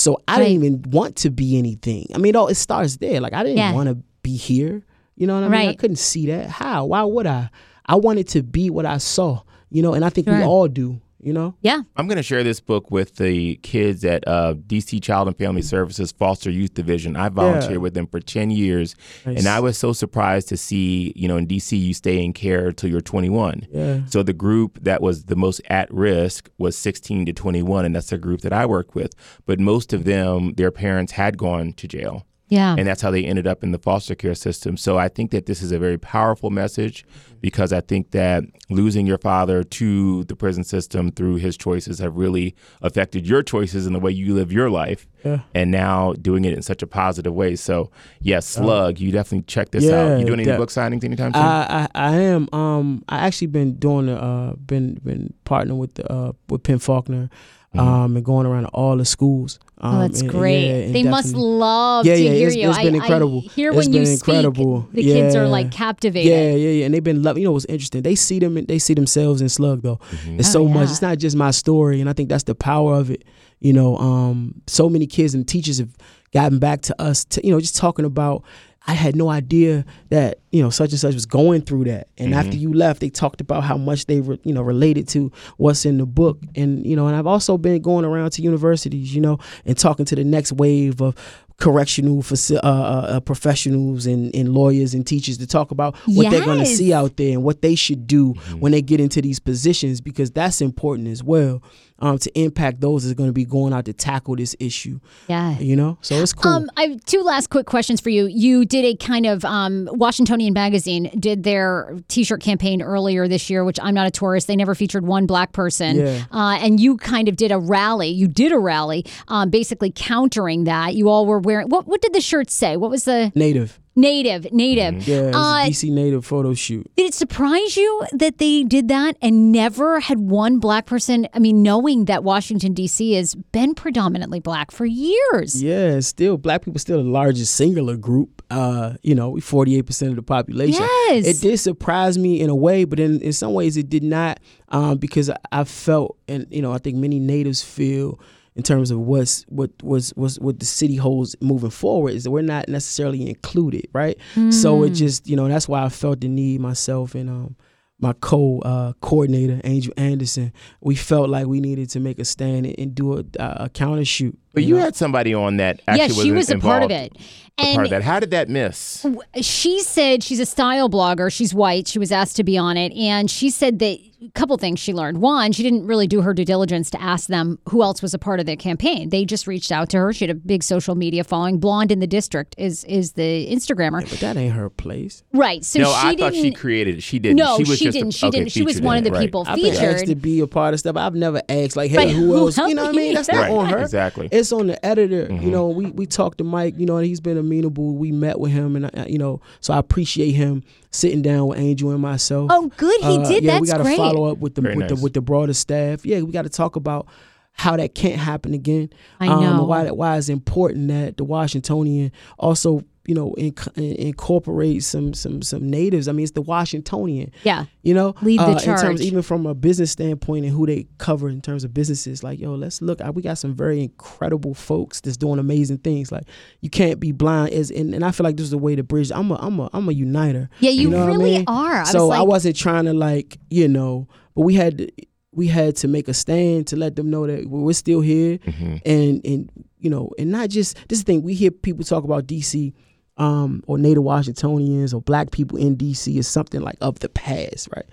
So I Right. didn't even want to be anything. I mean, all it starts there. Like I didn't Yeah. want to be here. You know what I mean? I couldn't see that. How? Why would I? I wanted to be what I saw. You know, and I think we all do. You know. yeah. I'm going to share this book with the kids at uh, DC Child and Family Services Foster Youth Division. I volunteered with them for 10 years, and I was so surprised to see, you know, in DC you stay in care till you're 21. Yeah. So the group that was the most at risk was 16 to 21, and that's the group that I work with. But most of them, their parents had gone to jail. Yeah. And that's how they ended up in the foster care system. So I think that this is a very powerful message because I think that losing your father to the prison system through his choices have really affected your choices and the way you live your life. Yeah. And now doing it in such a positive way. So, yes, Slugg, you definitely check this out. yeah, You doing any that- book signings anytime soon? I, I I am. Um, I actually been doing the uh been been partnering with the uh with PEN/Faulkner, Mm-hmm. um, and going around to all the schools. Um, Oh, that's and- and great. yeah, and they must love Yeah, to yeah, hear it's- you. it's been I- incredible. I hear It's when you been speak, incredible. the kids are like captivated. Yeah, yeah, yeah, and they've been loving. You know, what's interesting? They see them. They see themselves in Slugg though. It's Oh, so much. It's not just my story, and I think that's the power of it. You know, um, so many kids and teachers have gotten back to us. To, you know, just talking about. I had no idea that you know such and such was going through that, and after you left, they talked about how much they were you know related to what's in the book, and you know, and I've also been going around to universities, you know, and talking to the next wave of correctional faci- uh, uh, uh, professionals and, and lawyers and teachers to talk about what they're going to see out there and what they should do when they get into these positions because that's important as well um, to impact those that are going to be going out to tackle this issue. Yeah. You know, so it's cool. Um, I have two last quick questions for you. You did a kind of um, Washingtonian magazine did their T-shirt campaign earlier this year, which I'm not a tourist. They never featured one black person, Yeah. uh, and you kind of did a rally. You did a rally, um, basically countering that. You all were wearing what? What did the shirt say? What was the native. Native? Native. Yeah, it was Uh, DC native photo shoot. Did it surprise you that they did that and never had one black person? I mean, knowing that Washington D.C. has been predominantly black for years. Yeah, still black people still the largest singular group. Uh, you know, we forty eight percent of the population. Yes. It did surprise me in a way, but in, in some ways it did not, um, because I, I felt and you know, I think many natives feel in terms of what's what was was what the city holds moving forward is that we're not necessarily included, right? So it just, you know, that's why I felt the need myself and um my co uh, coordinator Angel Anderson, we felt like we needed to make a stand and, and do a, a counter shoot. but you know? had somebody on that actually yeah, she was a part of it. A part And of that. How did that miss? she said she's a style blogger. She's white. She was asked to be on it, and she said that a couple things she learned. One, she didn't really do her due diligence to ask them who else was a part of their campaign. They just reached out to her. She had a big social media following. Blonde in the district is is the Instagrammer, But that ain't her place. right? So no, she I thought she created it. She didn't. no, she was she just didn't. she okay, didn't. She was one of the right. people I've asked to be a part of stuff. I've never asked like, hey, Right. who else? You know what I mean? That's not Right, on her. exactly. It's on the editor. You mm-hmm. know, we we talked to Mike. You know, and he's been amenable. We met with him, and I, you know, so I appreciate him sitting down with Angel and myself. Oh, good. He Uh, did. Yeah, That's we got to great. follow up with the Very with the with the broader staff. Yeah, we got to talk about how that can't happen again. I Um, know. and why that why it's important that the Washingtonian also you know inc- incorporate some some some natives. I mean, it's the Washingtonian. Yeah. You know, Lead the uh, in charge. terms even from a business standpoint and who they cover in terms of businesses. Like, yo, let's look. uh, We got some very incredible folks that's doing amazing things. Like, you can't be blind. As and, and I feel like this is the way to bridge. I'm a I'm a I'm a uniter. Yeah, you know what I really mean? are. I so was I wasn't trying to like you know, but we had to, we had to make a stand to let them know that we're still here, Mm-hmm. and and you know, and not just this thing. We hear people talk about DC. Um, or Native Washingtonians or black people in DC is something like of the past, right?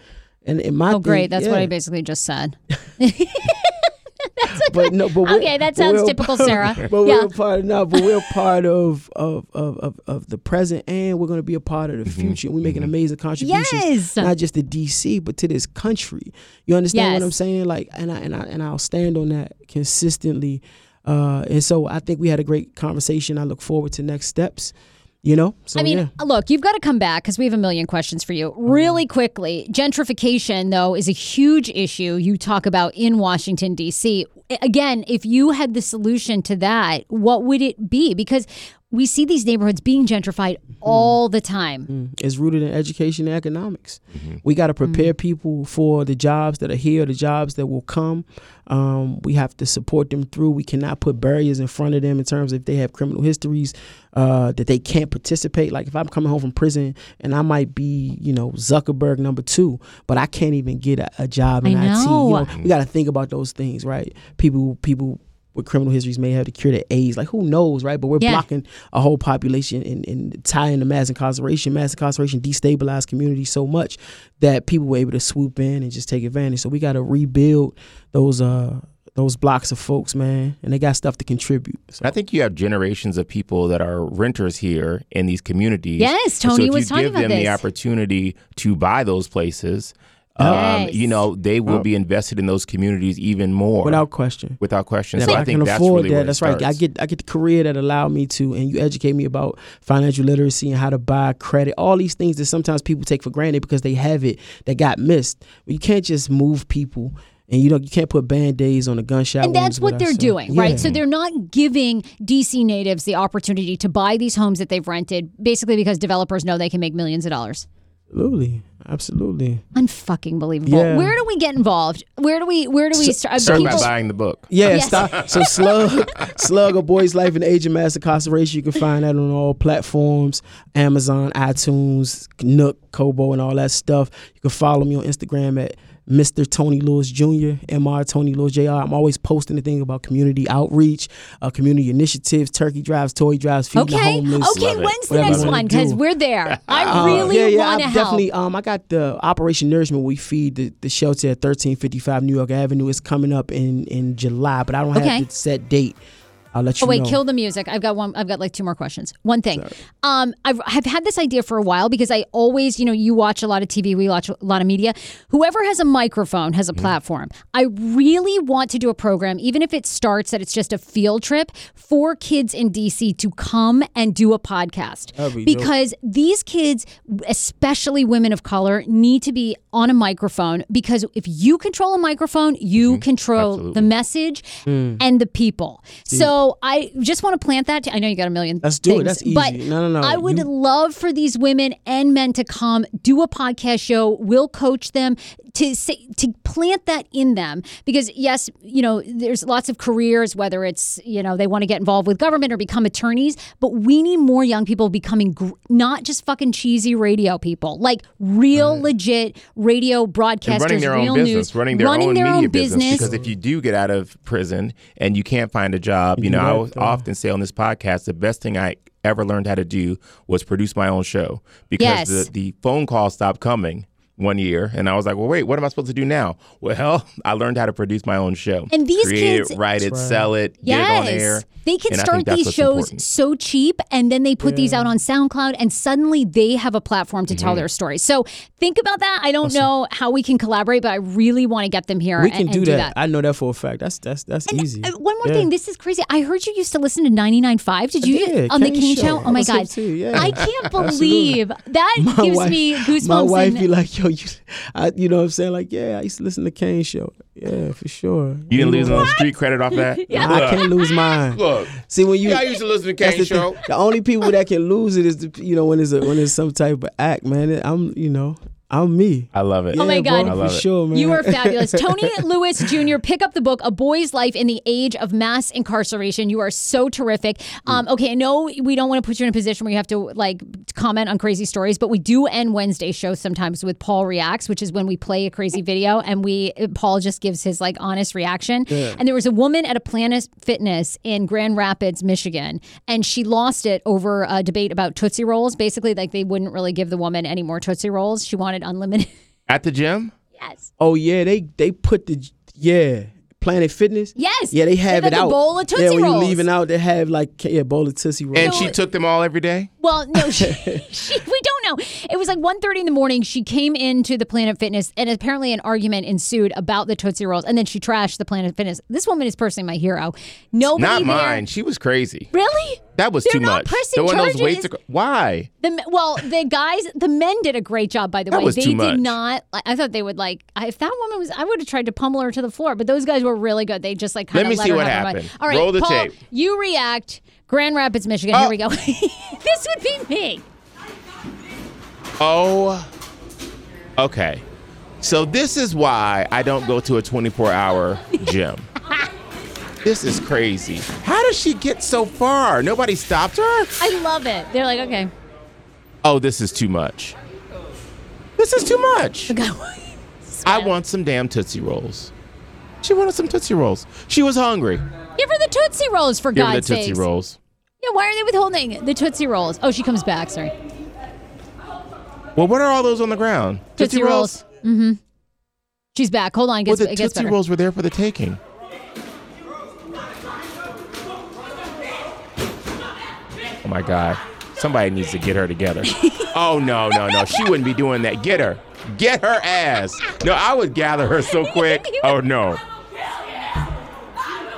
And in my Oh, great. thing- That's what. I basically just said. but no, but Okay, that sounds we're typical part- Sarah. But Yeah. we're a part of no, but we're a part of of, of, of of the present, and we're going to be a part of the future. We making amazing contributions, Yes. not just to DC, but to this country. You understand what I'm saying? Like, and I and I and I'll stand on that consistently. Uh, and so I think we had a great conversation. I look forward to next steps. You know, so I mean, yeah. look, you've got to come back because we have a million questions for you. Really quickly, gentrification, though, is a huge issue you talk about in Washington, D.C. Again, if you had the solution to that, what would it be? Because we see these neighborhoods being gentrified all the time. It's rooted in education and economics. We got to prepare people for the jobs that are here, the jobs that will come. Um, we have to support them through. We cannot put barriers in front of them in terms of if they have criminal histories uh, that they can't participate. Like if I'm coming home from prison and I might be, you know, Zuckerberg number two, but I can't even get a, a job in I IT. You know. know, we got to think about those things, right? People, people with criminal histories may have to cure the AIDS. Like who knows, right? But we're Yeah. blocking a whole population and, and tying to mass incarceration. Mass incarceration destabilized communities so much that people were able to swoop in and just take advantage. So we got to rebuild those uh those blocks of folks, man, and they got stuff to contribute. So, I think you have generations of people that are renters here in these communities. Yes, And Tony so if was you talking give about them the opportunity to buy those places, um, Yes. you know, they will be invested in those communities even more. without question. without question. And So I I think can that's afford really that, it that's right. I get I get the career that allowed me to, and you educate me about financial literacy and how to buy credit, all these things that sometimes people take for granted because they have it that got missed. You can't just move people, and you know you can't put band aids on a gunshot. And that's what they're say. doing, Yeah. right? So they're not giving DC natives the opportunity to buy these homes that they've rented, basically because developers know they can make millions of dollars. absolutely, absolutely. Unfucking believable. Yeah. Where do we get involved? Where do we? Where do we start? Start people- by buying the book. Yeah, Yes. stop. So Slugg, Slugg, a boy's life in the age of mass incarceration. You can find that on all platforms: Amazon, iTunes, Nook, Kobo, and all that stuff. You can follow me on Instagram at Mr. Tony Lewis Jr. Mr. Tony Lewis Jr. I'm always posting the thing about community outreach, uh, community initiatives, turkey drives, toy drives, feeding the Okay. homeless. Okay. Love it. When's the Whatever next one? Because we're there. I Uh, really yeah, yeah, want to I help. Definitely. Um, I got the Operation Nourishment. We feed the, the shelter at thirteen fifty five New York Avenue. It's coming up in in July, but I don't Okay. have the set date. I'll let you Oh wait, know. kill the music. I've got one. I've got like two more questions. One thing, um, I've, I've had this idea for a while because I always, you know, you watch a lot of TV, we watch a lot of media. Whoever has a microphone has a Mm-hmm. platform. I really want to do a program, even if it starts that it's just a field trip for kids in DC to come and do a podcast be dope. because these kids, especially women of color, need to be on a microphone because if you control a microphone, you Mm-hmm. control the message Mm. and the people. So I just want to plant that. I know you got a million. Let's do it. That's easy. But No, no, no. I would You- love for these women and men to come do a podcast show. We'll coach them to say, to plant that in them because yes, you know, there's lots of careers whether it's you know they want to get involved with government or become attorneys, but we need more young people becoming gr- not just fucking cheesy radio people, like real legit radio broadcasters, and running their real own business, news, running their own their media own business. Because if you do get out of prison and you can't find a job, you know, I Right, always- though. often say on this podcast, the best thing I ever learned how to do was produce my own show because Yes. the, the phone calls stopped coming one year and I was like, well, wait, what am I supposed to do now? Well, I learned how to produce my own show. And these Create kids- it, write it, right. sell it, get it on air. They can And start these shows important. so cheap and then they put these out on SoundCloud and suddenly they have a platform to Mm-hmm. tell their story. So think about that. I don't know how we can collaborate, but I really want to get them here we and, can and do, do that. I know that for a fact. That's that's that's And, easy. uh, one more Yeah. thing. This is crazy. I heard you used to listen to 99.5. Did you did. on the Kane Kane Show. show? Oh my god. too, yeah. I can't believe that my gives wife, me goosebumps. My wife and- be like, "Yo, you, I, you know what I'm saying? Like, yeah, I used to listen to Kane show. Yeah, for sure. You didn't lose no street credit off that? Yeah. I can't lose mine. Look, See when you, yeah, I used to listen to that's Kane the, thing. Show. the only people that can lose it is the, you know when it's a, when it's some type of act, man. It- I'm you know I'm me. I love it. Oh my God. bro, for it. sure, man. You are fabulous. Tony Lewis Jr., pick up the book, A Boy's Life in the Age of Mass Incarceration. You are so terrific. Um, okay, I know we don't want to put you in a position where you have to like comment on crazy stories, but we do end Wednesday shows sometimes with Paul Reacts, which is when we play a crazy video and we Paul just gives his like honest reaction. And there was a woman at a Planet Fitness in Grand Rapids, Michigan, and she lost it over a debate about Tootsie Rolls. Basically, like they wouldn't really give the woman any more Tootsie Rolls. She wanted unlimited. At the gym? yes. Oh yeah, they they put the yeah Planet Fitness. Yes. Yeah, they have They it the out. bowl of Tootsie yeah, when Rolls. you're leaving out, they have like yeah, bowl of Tootsie Rolls. And she took them all every day? Well, no, she, she, we don't know. It was like 1.30 in the morning. She came into the Planet Fitness, and apparently an argument ensued about the Tootsie Rolls, and then she trashed the Planet Fitness. This woman is personally my hero. Nobody Not there- mine. She was crazy. Really? That was They're too much. pressing the one those charges. weights. Are, why? The, well, the guys, the men did a great job, by the That way. was they too much. did not. I thought they would like. I- If that woman was, I would have tried to pummel her to the floor. But those guys were really good. They just like kind Let of me see her what happened. All right, Roll the Paul, tape. You react. Grand Rapids, Michigan. Here Oh. we go. this would be me. Oh. Okay. So this is why I don't go to a 24-hour gym. This is crazy. How does she get so far? Nobody stopped her? I love it. They're like, okay. Oh, this is too much. This is too much. I want some damn Tootsie Rolls. She wanted some Tootsie Rolls. She was hungry. Give her the Tootsie Rolls, for God's sake. Give her the God's Tootsie sake. Rolls. Yeah, why are they withholding the Tootsie Rolls? Oh, she comes back. Sorry. Well, what are all those on the ground? Tootsie, Rolls. Mm-hmm. She's back. Hold on. It Well, gets, the it gets Tootsie better. Rolls were there for the taking. Oh my God. Somebody needs to get her together. oh no, no, no. She wouldn't be doing that. Get her. Get her ass. No, I would gather her so quick. Oh no.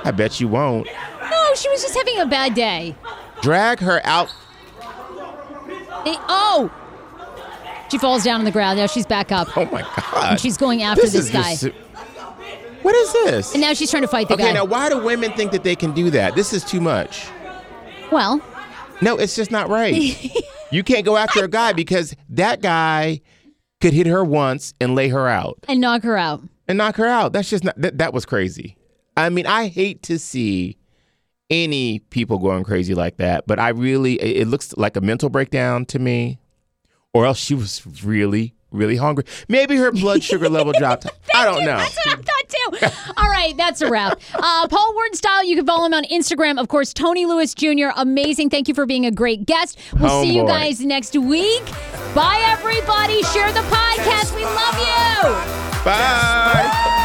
I bet you won't. No, she was just having a bad day. Drag her out. Eh, oh! She falls down on the ground. Now she's back up. Oh my God. And she's going after this, is guy. just- what is this? and now she's trying to fight the okay, guy. Okay, now why do women think that they can do that? This is too much. well, No, it's just not right. you can't go after a guy because that guy could hit her once and lay her out and knock her out. and knock her out. That's just not that, that was crazy. I mean, I hate to see any people going crazy like that, but I really it it looks like a mental breakdown to me. Or else she was really, really hungry. Maybe her blood sugar level dropped. I don't know. That's what I thought too. All right, that's a wrap. Uh, Paul Wharton Style, you can follow him on Instagram. Of course, Tony Lewis Jr., amazing. Thank you for being a great guest. We'll see you guys next week. Bye, everybody. Share the podcast. We love you. Bye.